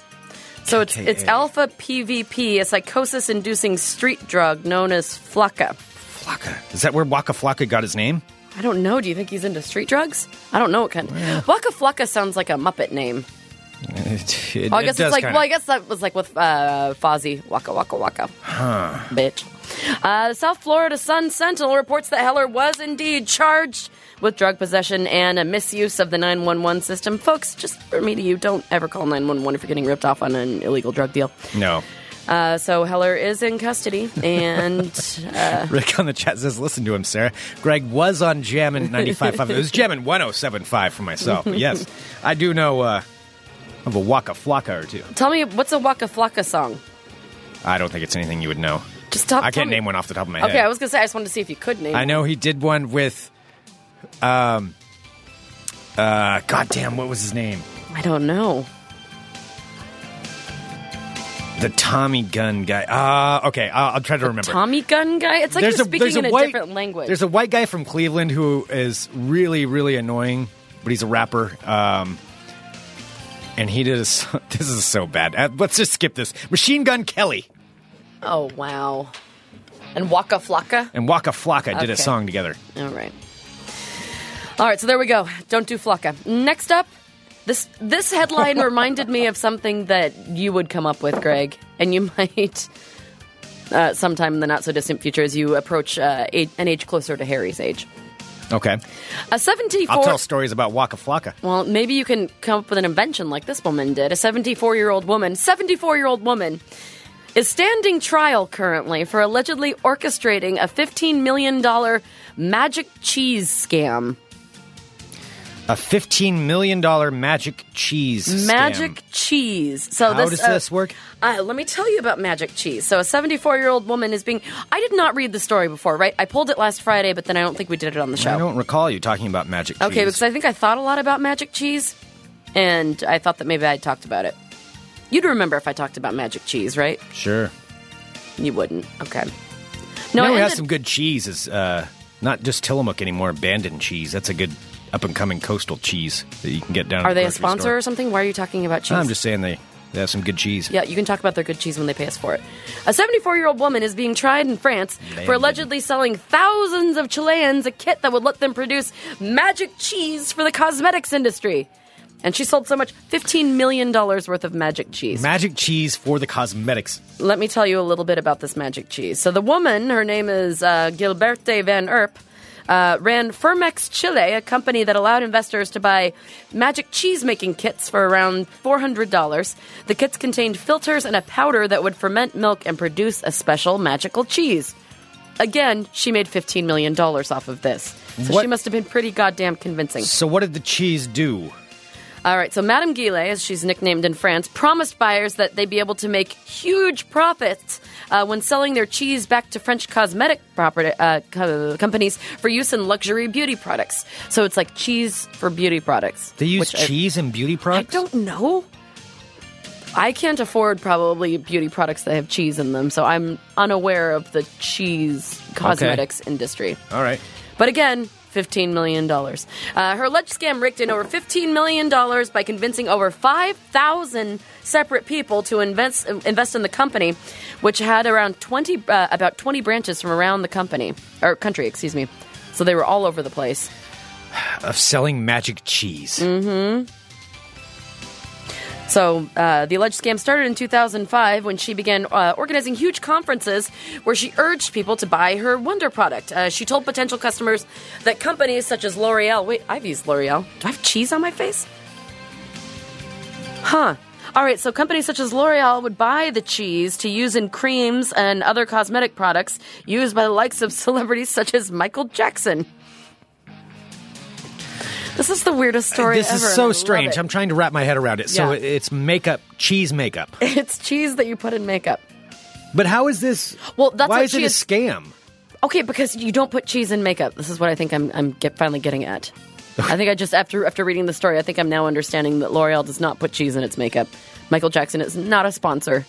So it's it's alpha PVP, a psychosis-inducing street drug known as Flakka. Flakka. Is that where Waka Flocka got his name? I don't know. Do you think he's into street drugs? I don't know what kind. Waka Flocka sounds like a Muppet name. It, it- Oh, I guess does it's like kinda- well, I guess that was like with uh, Fozzie. Waka Waka Waka. Bitch. Uh, the South Florida Sun Sentinel reports that Heller was indeed charged with drug possession and a misuse of the 911 system. Folks, just for me to you, don't ever call 911 if you're getting ripped off on an illegal drug deal. No. Uh, so Heller is in custody, and <laughs> uh, Rick on the chat says, listen to him, Sarah. Greg was on Jammin' 95.5. It was Jammin' 107.5 for myself. But yes, I do know uh, of a Waka Flocka or two. tell me what's a Waka Flocka song? I don't think it's anything you would know. Just tell. I can't me. name one off the top of my head. Okay, I was gonna say I just wanted to see if you could name. I know he did one with, um, uh, goddamn, what was his name? I don't know. The Tommy Gun guy. Uh, okay, I'll, I'll try to remember. Tommy Gun guy. It's like you're speaking in a white, different language. There's a white guy from Cleveland who is really, really annoying, but he's a rapper. Um, and he did a, <laughs> this is so bad. Uh, let's just skip this. Machine Gun Kelly oh wow. And Waka Flocka. and Waka Flocka did a song together. All right. All right, so there we go. Don't do Flakka. Next up, this this headline <laughs> reminded me of something that you would come up with, Greg, and you <laughs> might uh, sometime in the not so distant future as you approach uh, a- an age closer to Harry's age. Okay, A 74 I'll tell stories about Waka Flocka. Well, maybe you can come up with an invention like this woman did. A 74 year old woman, 74 year old woman, is standing trial currently for allegedly orchestrating a $15 million magic cheese scam. A fifteen million dollar magic cheese. scam. Magic cheese. So How this, does uh, this work? Uh, let me tell you about magic cheese. So a 74 year old woman is being. I did not read the story before, right? I pulled it last Friday, but then I don't think we did it on the show. I don't recall you talking about magic cheese. Okay, because I think I thought a lot about magic cheese, and I thought that maybe I talked about it. You'd remember if I talked about magic cheese, right? sure. You wouldn't. Okay. No, No, we I have some good cheese. Is uh, not just Tillamook anymore. Abandoned cheese. That's a good up and coming coastal cheese that you can get down. Are the they a sponsor store. or something? Why are you talking about cheese? I'm just saying they, they have some good cheese. Yeah, you can talk about their good cheese when they pay us for it. A 74 year old woman is being tried in France for allegedly selling thousands of Chileans a kit that would let them produce magic cheese for the cosmetics industry. And she sold so much $15 million worth of magic cheese. Magic cheese for the cosmetics. Let me tell you a little bit about this magic cheese. So, the woman, her name is uh, Gilberte Van Erp, uh, ran Firmex Chile, a company that allowed investors to buy magic cheese making kits for around $400. The kits contained filters and a powder that would ferment milk and produce a special magical cheese. Again, she made $15 million off of this. So What- she must have been pretty goddamn convincing. So what did the cheese do? All right, so Madame Guillet, as she's nicknamed in France, promised buyers that they'd be able to make huge profits uh, when selling their cheese back to French cosmetic property, uh, co- companies for use in luxury beauty products. So it's like cheese for beauty products. They use which I- cheese in beauty products? I don't know. I can't afford probably beauty products that have cheese in them, so I'm unaware of the cheese cosmetics industry. All right. But again, $15 million. Uh, her alleged scam raked in over $15 million by convincing over 5,000 separate people to invest, invest in the company, which had around 20, uh, about 20 branches from around the company, or country, excuse me. So they were all over the place. Of selling magic cheese. Mm. So uh, the alleged scam started in 2005 when she began uh, organizing huge conferences where she urged people to buy her Wonder product. Uh, she told potential customers that companies such as L'Oreal. Wait, I've used L'Oreal. Do I have cheese on my face? Huh. All right, so companies such as L'Oreal would buy the cheese to use in creams and other cosmetic products used by the likes of <laughs> celebrities such as Michael Jackson. This is the weirdest story this ever. is so strange. I'm trying to wrap my head around it. So Yeah. it's makeup, cheese makeup. <laughs> It's cheese that you put in makeup. But how is this? Well, that's why is it a scam? Okay, because you don't put cheese in makeup. This is what I think I'm I'm get, finally getting at. I think I just after after reading the story, I think I'm now understanding that L'Oreal does not put cheese in its makeup. Michael Jackson is not a sponsor.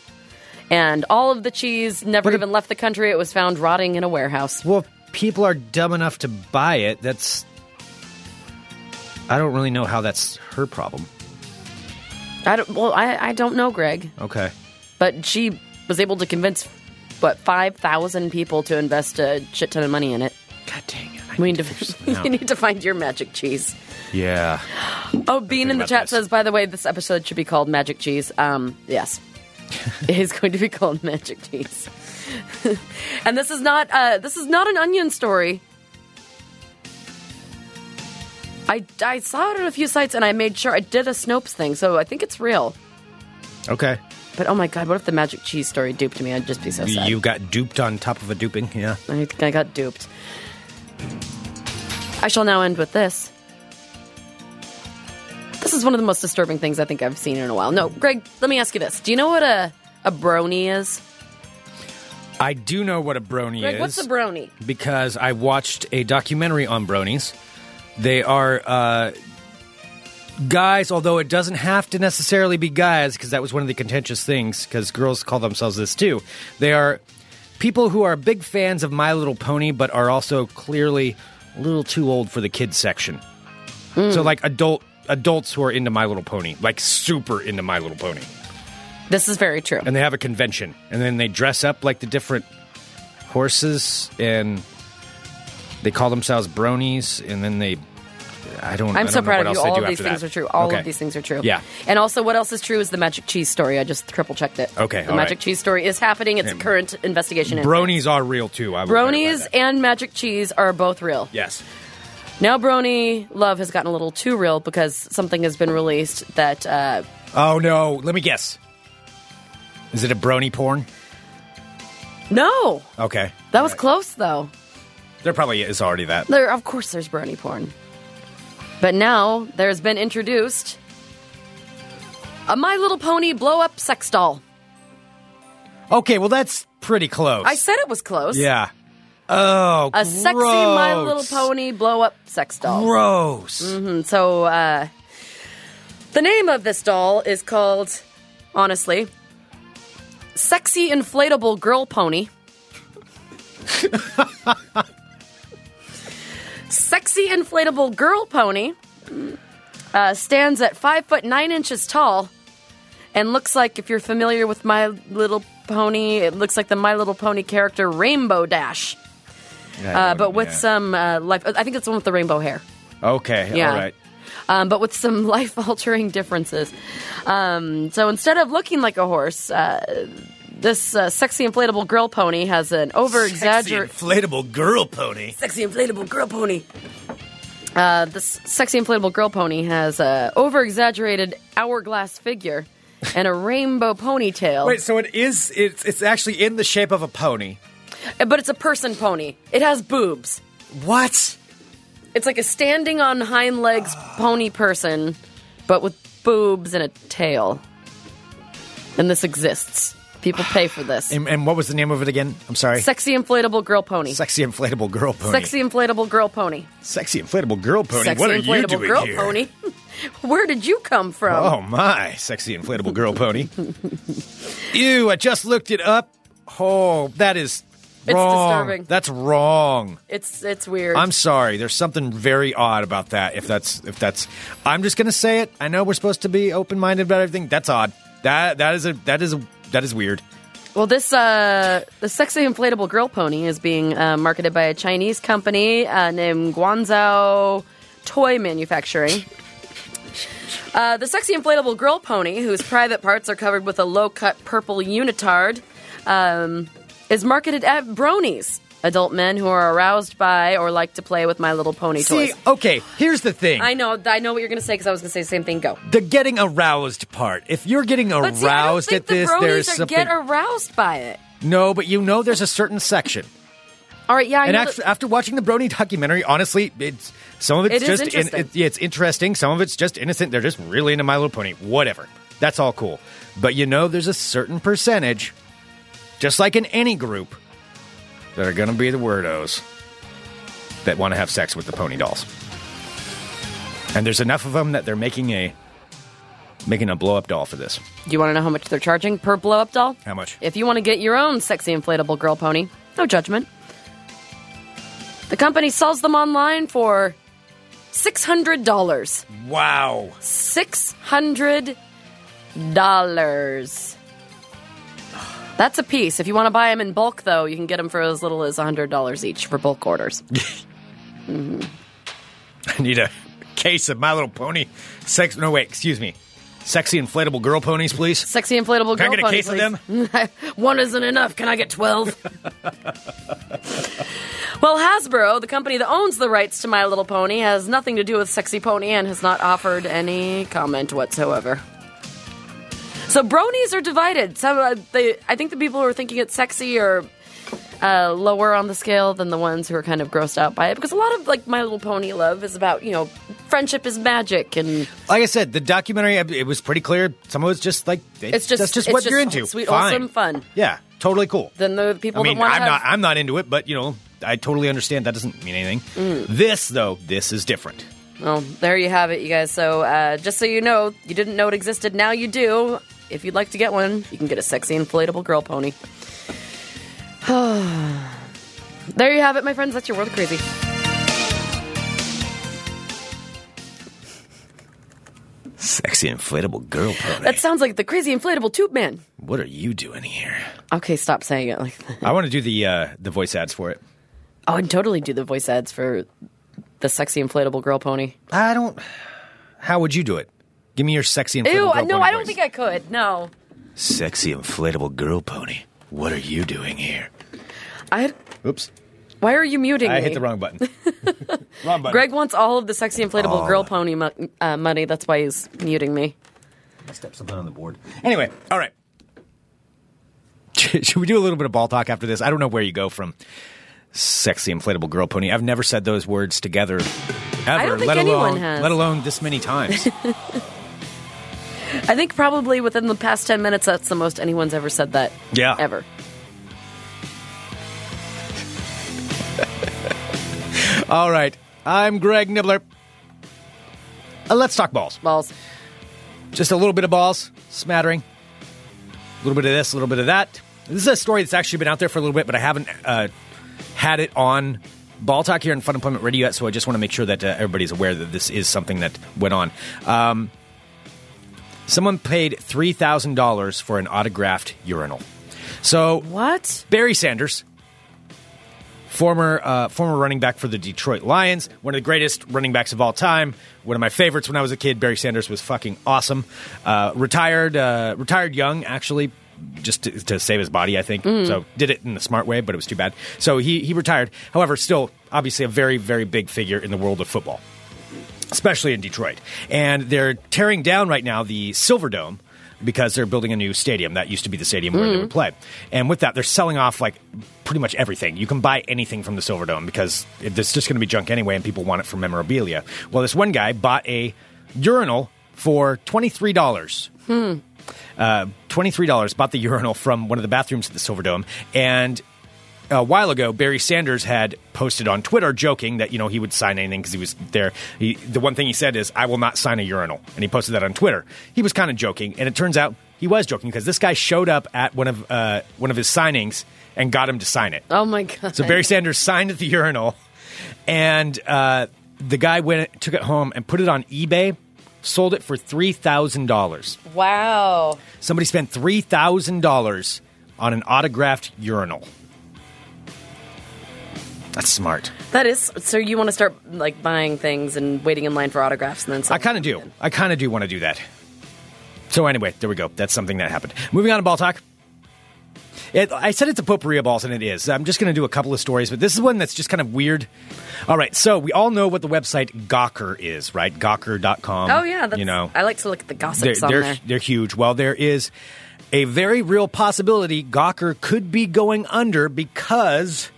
And all of the cheese never But it- even left the country. It was found rotting in a warehouse. Well, if people are dumb enough to buy it. That's. I don't really know how that's her problem. I don't, well, I, I don't know, Greg, Okay. but she was able to convince what five thousand people to invest a shit ton of money in it. God dang it. I We need to figure to, <laughs> something out. you need to find your magic cheese. Yeah. Oh, Bean in the chat this. says, by the way, this episode should be called Magic Cheese. Um, yes. <laughs> it is going to be called Magic Cheese. <laughs> and this is not uh, this is not an onion story. I, I saw it on a few sites and I made sure I did a Snopes thing, so I think it's real. Okay. But oh my god, what if the magic cheese story duped me? I'd just be so sad. You got duped on top of a duping. Yeah. I, I got duped. I shall now end with this. This is one of the most disturbing things I think I've seen in a while. No, Greg, let me ask you this. Do you know what a, a brony is? I do know what a brony Greg, is. what's a brony? because I watched a documentary on bronies. They are uh, guys, although it doesn't have to necessarily be guys, because that was one of the contentious things, because girls call themselves this too. They are people who are big fans of My Little Pony, but are also clearly a little too old for the kids section. So, like adult adults who are into My Little Pony, like super into My Little Pony, This is very true. and they have a convention, and then they dress up like the different horses and they call themselves bronies and then they i don't I I'm don't so know proud of you. All of these things that. are true. All Okay. of these things are true. Yeah. And also, what else is true is the magic cheese story. I just triple checked it. Okay, The magic right. cheese story is happening. It's a current investigation. in bronies are real too I Bronies and magic cheese are both real. yes Now, Brony love has gotten a little too real because something has been released that uh, oh no let me guess is it a brony porn no, okay that was close though. There probably is already that There, of course, there's Brony porn, but now there's been introduced a My Little Pony blow up sex doll. okay well that's pretty close I said it was close. yeah oh a sexy My. Little Pony blow up sex doll. gross And so, uh, the name of this doll is called, honestly, Sexy Inflatable Girl Pony. <laughs> Sexy Inflatable Girl Pony uh, stands at five foot nine inches tall and looks like, if you're familiar with My Little Pony, it looks like the My Little Pony character Rainbow Dash, uh, but with Yeah. some uh, life. I think it's the one with the rainbow hair okay Yeah. all right um, but with some <laughs> life altering differences. Um, so instead of looking like a horse, uh, this uh, sexy inflatable girl pony has an over exaggerated. inflatable girl pony Sexy inflatable girl pony. Uh, this sexy inflatable girl pony has a over exaggerated hourglass figure and a rainbow ponytail. wait so it is it's it's actually in the shape of a pony But it's a person pony. It has boobs. what It's like a standing on hind legs pony person but with boobs and a tail. And this exists. People pay for this. And, and what was the name of it again? I'm sorry. Sexy inflatable girl pony. Sexy inflatable girl pony. Sexy inflatable girl pony. Sexy inflatable girl pony. Sexy what are inflatable you doing girl here? pony. <laughs> Where did you come from? Oh my, sexy inflatable girl pony. <laughs> Ew, I just looked it up. Oh, that is It's wrong. disturbing. That's wrong. It's it's weird. I'm sorry. There's something very odd about that. If that's if that's I'm just going to say it. I know we're supposed to be open-minded about everything. That's odd. That that is a that is a that is weird. Well, this uh, the sexy inflatable girl pony is being uh, marketed by a Chinese company uh, named Guangzhou Toy Manufacturing. <laughs> Uh, the sexy inflatable girl pony, whose private parts are covered with a low-cut purple unitard, um, is marketed at bronies, adult men who are aroused by or like to play with My Little Pony See, toys. okay, here's the thing. I know, I know what you're going to say because I was going to say the same thing. Go. the getting aroused part. If you're getting But see, I don't aroused think at this, the there's bronies are something get aroused by it. No, but you know there's a certain section. All right, yeah, I and know after, that- after watching the Brony documentary, honestly, it's some of it's It is just interesting. it- yeah, it's interesting. Some of it's just innocent. They're just really into My Little Pony. Whatever. That's all cool. But you know, there's a certain percentage, just like in any group, that are going to be the weirdos that want to have sex with the pony dolls. And there's enough of them that they're making a making a blow up doll for this. Do you want to know how much they're charging per blow up doll? How much? If you want to get your own sexy inflatable girl pony, no judgment. The company sells them online for $600. Wow. $600. That's a piece. If you want to buy them in bulk, though, you can get them for as little as $100 each for bulk orders. <laughs> I need a case of My Little Pony. Sex. No, wait. Excuse me. Sexy inflatable girl ponies, please. Sexy inflatable Can I girl get a case of please. <laughs> One isn't enough. Can I get 12? <laughs> well, Hasbro, the company that owns the rights to My Little Pony, has nothing to do with Sexy Pony and has not offered any comment whatsoever. So bronies are divided. Some, uh, they, I think the people who are thinking it's sexy are uh, lower on the scale than the ones who are kind of grossed out by it because a lot of like My Little Pony love is about you know friendship is magic and Like I said, the documentary it was pretty clear. Some of it's just like it- It's just- that's just it's what just you're into. sweet, Fine. wholesome fun. Yeah, totally cool. then the people I mean, I'm have not I'm not into it, but you know, I totally understand that doesn't mean anything. Mm. This though, this is different. Well, there you have it, you guys. So, uh, just so you know, you didn't know it existed. Now you do. If you'd like to get one, you can get a sexy inflatable girl pony. <sighs> there you have it, my friends. That's your world of crazy. Sexy inflatable girl pony. That sounds like the crazy inflatable tube man. what are you doing here? Okay, stop saying it like that. I want to do the uh, the voice ads for it. Oh, I'd totally do the voice ads for the sexy inflatable girl pony. I don't. How would you do it? Give me your sexy inflatable Ew, girl no, pony I don't voice. think I could. No. Sexy inflatable girl pony. What are you doing here? I. Oops. Why are you muting I me? hit the wrong button. <laughs> wrong button. Greg wants all of the sexy inflatable All girl of it. pony mo- uh, money. That's why he's muting me. I stepped something on the board. Anyway, all right. <laughs> Should we do a little bit of ball talk after this? I don't know where you go from sexy inflatable girl pony. I've never said those words together ever, don't think let anyone alone has. let alone this many times. <laughs> I think probably within the past 10 minutes, that's the most anyone's ever said that. Yeah. Ever. <laughs> all right. I'm Greg Nibler. Uh, let's talk balls. Balls. Just a little bit of balls, smattering. A little bit of this, a little bit of that. This is a story that's actually been out there for a little bit, but I haven't uh, had it on Ball Talk here in Fun Employment Radio yet, so I just want to make sure that uh, everybody's aware that this is something that went on. Um, someone paid $3,000 for an autographed urinal. So What? Barry Sanders, former uh, former running back for the Detroit Lions, one of the greatest running backs of all time. One of my favorites when I was a kid. Barry Sanders was fucking awesome. Uh, retired uh, retired young, actually, just to, to save his body, I think. So did it in the smart way, but it was too bad. So he he retired. However, still obviously a very very big figure in the world of football especially in Detroit. And they're tearing down right now the Silver Dome because they're building a new stadium. That used to be the stadium where they would play. And with that, they're selling off like pretty much everything. You can buy anything from the Silver Dome because it's just going to be junk anyway, and people want it for memorabilia. Well, this one guy bought a urinal for $23. Uh, $23 bought the urinal from one of the bathrooms at the Silverdome. And a while ago, Barry Sanders had posted on Twitter joking that, you know, he would sign anything because he was there. He, the one thing he said is, I will not sign a urinal. And he posted that on Twitter. He was kind of joking. And it turns out he was joking because this guy showed up at one of, uh, one of his signings and got him to sign it. Oh my god! So Barry Sanders signed at the urinal, and uh, the guy went took it home and put it on eBay, sold it for three thousand dollars. Wow. Somebody spent three thousand dollars on an autographed urinal. That's smart. That is so. You want to start like buying things and waiting in line for autographs, and then I kind of do. I kind of do want to do that. So anyway, there we go. That's something that happened. Moving on to ball talk. It, I said it's a potpourri of balls, and it is. I'm just going to do a couple of stories, but this is one that's just kind of weird. All right, so we all know what the website Gawker is, right? Gawker.com. Oh yeah, that's, you know, I like to look at the gossips they're, they're, there. they're huge. Well, there is a very real possibility Gawker could be going under because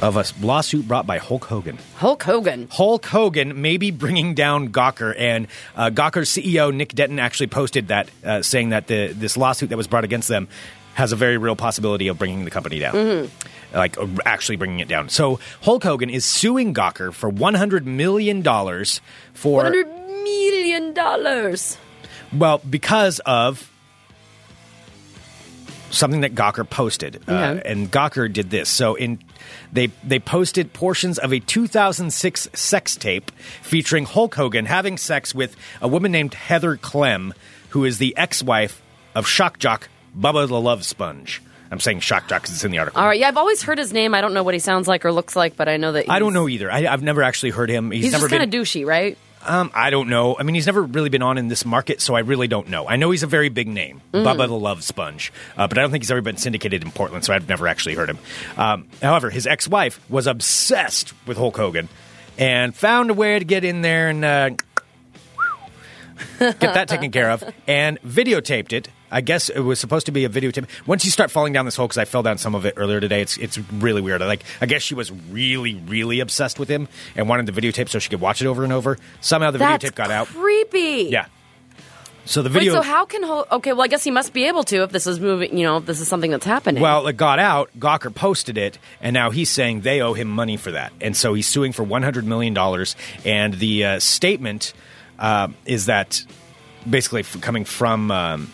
of a lawsuit brought by Hulk Hogan. Hulk Hogan. Hulk Hogan may be bringing down Gawker, and uh, Gawker's CEO Nick Denton actually posted that, uh, saying that the this lawsuit that was brought against them has a very real possibility of bringing the company down, like uh, actually bringing it down. So Hulk Hogan is suing Gawker for one hundred million dollars for One hundred million dollars. well because of something that Gawker posted, uh, Okay. and Gawker did this. So in they they posted portions of a 2006 sex tape featuring Hulk Hogan having sex with a woman named Heather Clem, who is the ex-wife of shock jock Bubba the Love Sponge. I'm saying shock jock because it's in the article. All right, yeah, I've always heard his name. I don't know what he sounds like or looks like, but I know that. I don't know either. I, I've never actually heard him. He's, He's, never just been. kind of douchey, right? Um, I don't know. I mean, he's never really been on in this market, so I really don't know. I know he's a very big name, Mm. Bubba the Love Sponge, uh, but I don't think he's ever been syndicated in Portland, so I've never actually heard him. Um, however, his ex-wife was obsessed with Hulk Hogan and found a way to get in there and uh, get that taken care of, and videotaped it. I guess it was supposed to be a videotape. Once you start falling down this hole, because I fell down some of it earlier today, it's it's really weird. Like I guess she was really really obsessed with him and wanted the videotape so she could watch it over and over. Somehow the That's videotape got out. creepy. Yeah. So the Wait, video, so how can Hulk? Okay, well, I guess he must be able to if this is moving. You know, if this is something that's happening. well, it got out. Gawker posted it, and now he's saying they owe him money for that, and so he's suing for one hundred million dollars. And the uh, statement uh, is that basically f- coming from. Um,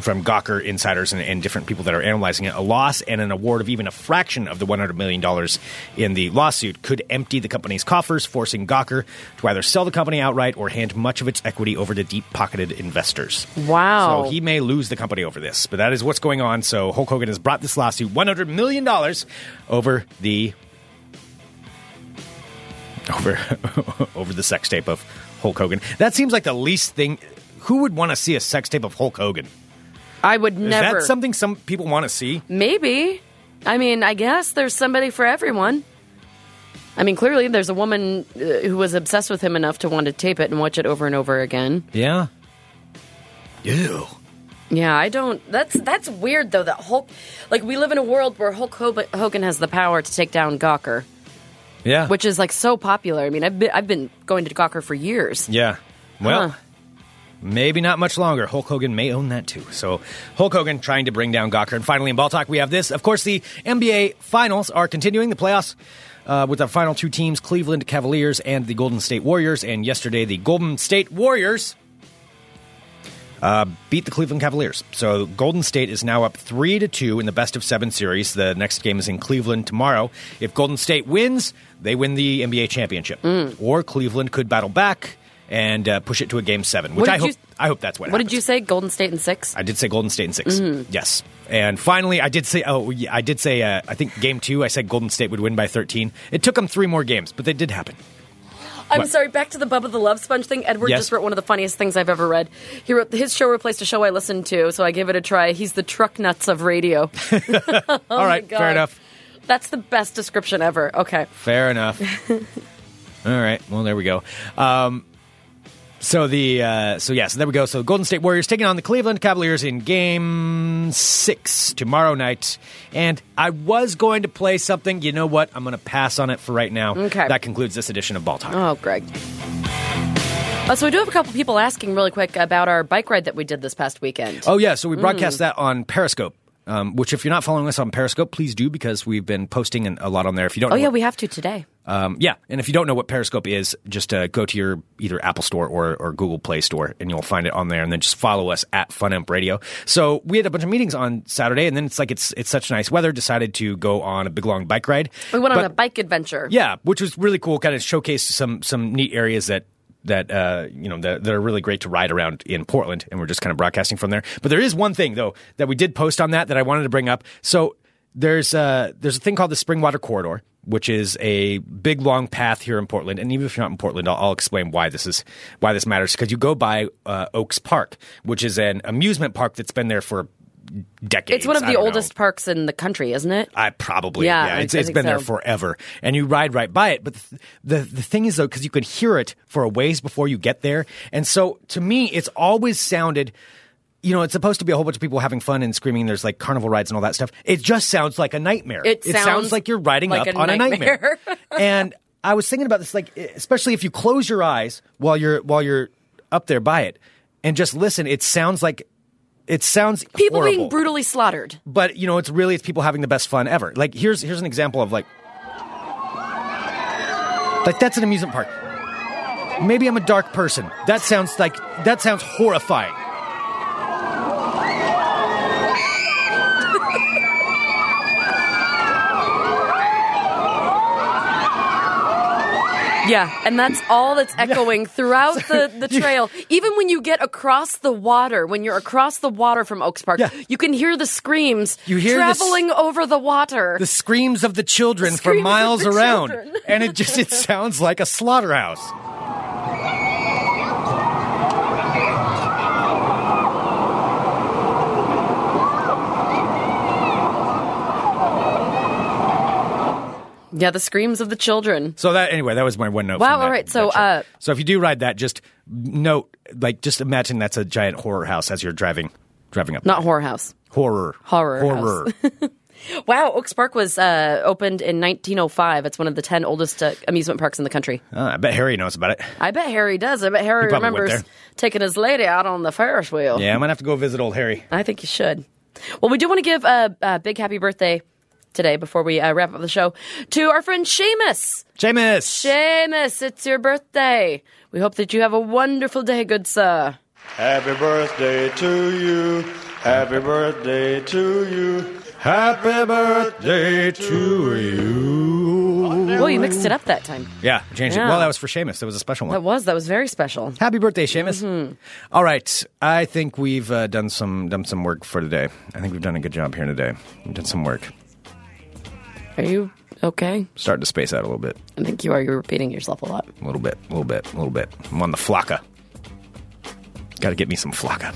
from Gawker insiders and, and different people that are analyzing it, a loss and an award of even a fraction of the $100 million in the lawsuit could empty the company's coffers, forcing Gawker to either sell the company outright or hand much of its equity over to deep pocketed investors. Wow. So he may lose the company over this, but that is what's going on. So Hulk Hogan has brought this lawsuit $100 million over the. Over, <laughs> over the sex tape of Hulk Hogan. That seems like the least thing. Who would want to see a sex tape of Hulk Hogan? I would never. Is that something some people want to see? Maybe. I mean, I guess there's somebody for everyone. I mean, clearly there's a woman uh, who was obsessed with him enough to want to tape it and watch it over and over again. Yeah. Ew. Yeah, I don't. That's that's weird though. That Hulk, like we live in a world where Hulk Hogan has the power to take down Gawker, Yeah. which is like so popular. I mean, I've been I've been going to Gawker for years. Yeah. Well, Huh. Maybe not much longer. Hulk Hogan may own that too. So Hulk Hogan trying to bring down Gawker. And finally, in ball talk, we have this. Of course, the NBA finals are continuing. The playoffs. Uh, with the final two teams, Cleveland Cavaliers and the Golden State Warriors. And yesterday, the Golden State Warriors uh, beat the Cleveland Cavaliers. So Golden State is now up three to two in the best of seven series. The next game is in Cleveland tomorrow. If Golden State wins, they win the NBA championship. Mm. Or Cleveland could battle back and uh, push it to a game seven, which I hope. you- I hope that's what. What happens. did you say? Golden State in six. I did say Golden State in 6 Mm-hmm. Yes. And finally, I did say. Oh, yeah, I did say. Uh, I think game two. I said Golden State would win by thirteen. It took them three more games, but they did happen. I'm What? sorry. Back to the Bubba the Love Sponge thing. Edward Yes. just wrote one of the funniest things I've ever read. He wrote his show replaced a show I listened to, so I gave it a try. He's the truck nuts of radio. <laughs> <laughs> All right, Oh fair enough. That's the best description ever. Okay. Fair enough. <laughs> All right. Well, there we go. Um, so the uh, so yeah, so there we go. So Golden State Warriors taking on the Cleveland Cavaliers in Game Six tomorrow night. And I was going to play something. You know what? I'm going to pass on it for right now. Okay. That concludes this edition of Ball Talk. Oh, Greg. Uh, so we do have a couple people asking really quick about our bike ride that we did this past weekend. Oh yeah, so we broadcast that on Periscope. Um, which, if you're not following us on Periscope, please do because we've been posting a lot on there. If you don't, Oh yeah, what- we have to today. Um, yeah, and if you don't know what Periscope is, just uh, go to your either Apple Store or, or Google Play Store, and you'll find it on there. And then just follow us at FunEmp Radio. So we had a bunch of meetings on Saturday, and then it's like it's it's such nice weather. Decided to go on a big long bike ride. We went on a bike adventure. yeah, which was really cool. Kind of showcased some some neat areas that that uh, you know that, that are really great to ride around in Portland, and we're just kind of broadcasting from there. But there is one thing though that we did post on that that I wanted to bring up. So there's uh, there's a thing called the Springwater Corridor, which is a big long path here in Portland. And even if you're not in Portland, I'll, I'll explain why this is why this matters because you go by uh, Oaks Park, which is an amusement park that's been there for decades. It's one of the don't know. oldest parks in the country, isn't it? I probably Yeah, yeah. It's, it's been there forever, and you ride right by it. But the the, the thing is though, because you can hear it for a ways before you get there, and so to me, it's always sounded. You know, it's supposed to be a whole bunch of people having fun and screaming. There's like carnival rides and all that stuff. It just sounds like a nightmare. It sounds, sounds like you're riding like up a on a nightmare. nightmare. <laughs> and I was thinking about this, like especially if you close your eyes while you're while you're up there by it and just listen. It sounds like it sounds People being brutally slaughtered. but you know it's really it's people having the best fun ever like here's here's an example of like like that's an amusement park maybe i'm a dark person that sounds like that sounds horrifying Yeah, and that's all that's echoing throughout the, <laughs> the trail. Even when you get across the water, when you're across the water from Oaks Park, Yeah. you can hear the screams You hear the traveling over the water. the screams of the children The for miles around children. and it just it sounds like a slaughterhouse yeah, the screams of the children. so that anyway that was my one note Wow, that all right, so, uh, so if you do ride that just note like just imagine that's a giant horror house as you're driving driving up Not Horror House. horror Horror horror <laughs> Wow, Oaks Park was uh, opened in 1905. It's one of the 10 oldest uh, amusement parks in the country. Uh, I bet Harry knows about it. I bet Harry does. I bet Harry remembers taking his lady out on the Ferris wheel. Yeah, I might have to go visit old Harry. I think you should. Well, we do want to give a, a big happy birthday today before we uh, wrap up the show to our friend Seamus. Seamus! Seamus, it's your birthday. We hope that you have a wonderful day, good sir. Happy birthday to you. Happy birthday to you. Happy birthday to you. Well, you mixed it up that time. Yeah, I changed Yeah. it. Well, that was for Seamus. That was a special one. That was that was very special. Happy birthday, Seamus. Mm-hmm. All right, I think we've uh, done some done some work for today. I think we've done a good job here today. We've done some work. Are you okay? Starting to space out a little bit, I think you are. You're repeating yourself a lot. a little bit, a little bit, a little bit. I'm on the flakka. Got to get me some flakka.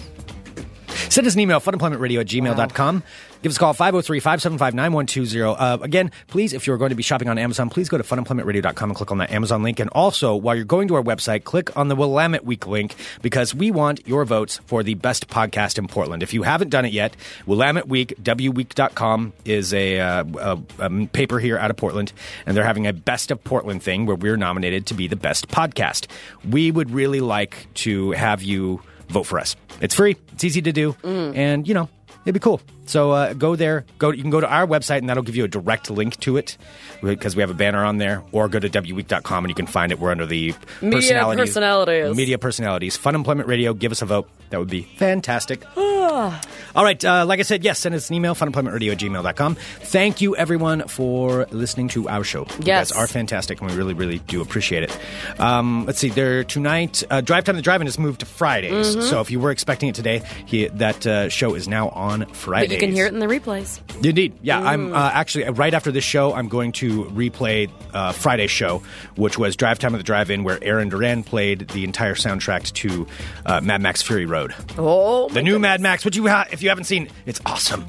Send us an email, funemploymentradio at gmail.com. Give us a call, 503 575 9120. Uh, Again, please, if you're going to be shopping on Amazon, please go to funemploymentradio.com and click on that Amazon link. And also, while you're going to our website, click on the Willamette Week link because we want your votes for the best podcast in Portland. If you haven't done it yet, Willamette Week, wweek.com is a, uh, a, a paper here out of Portland, and they're having a Best of Portland thing where we're nominated to be the best podcast. We would really like to have you vote for us. It's free, it's easy to do, mm. and you know, it'd be cool. So uh, go there. Go. You can go to our website, and that'll give you a direct link to it because we have a banner on there. Or go to wweek.com, and you can find it. We're under the Media personalities. personalities. Media personalities. Fun Employment Radio. Give us a vote. That would be fantastic. <sighs> All right. Uh, like I said, yes, send us an email, funemploymentradio at gmail.com. Thank you, everyone, for listening to our show. You Yes. guys are fantastic, and we really, really do appreciate it. Um, let's see. There tonight, uh, Drive Time to Drive-In has moved to Fridays. Mm-hmm. So if you were expecting it today, he, that uh, show is now on Fridays. You can hear it in the replays. Indeed, yeah. I'm Mm. uh, actually uh, right after this show. I'm going to replay uh, Friday's show, which was Drive Time of the Drive-In, where Aaron Duran played the entire soundtrack to uh, Mad Max Fury Road, Oh, the new Mad Max. Which you ha- if you haven't seen, it's awesome.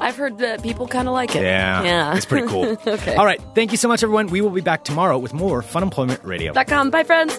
I've heard that people kind of like it. Yeah, yeah. it's pretty cool. <laughs> Okay. All right, thank you so much, everyone. We will be back tomorrow with more Fun Employment Radio. Dot com. Bye, friends.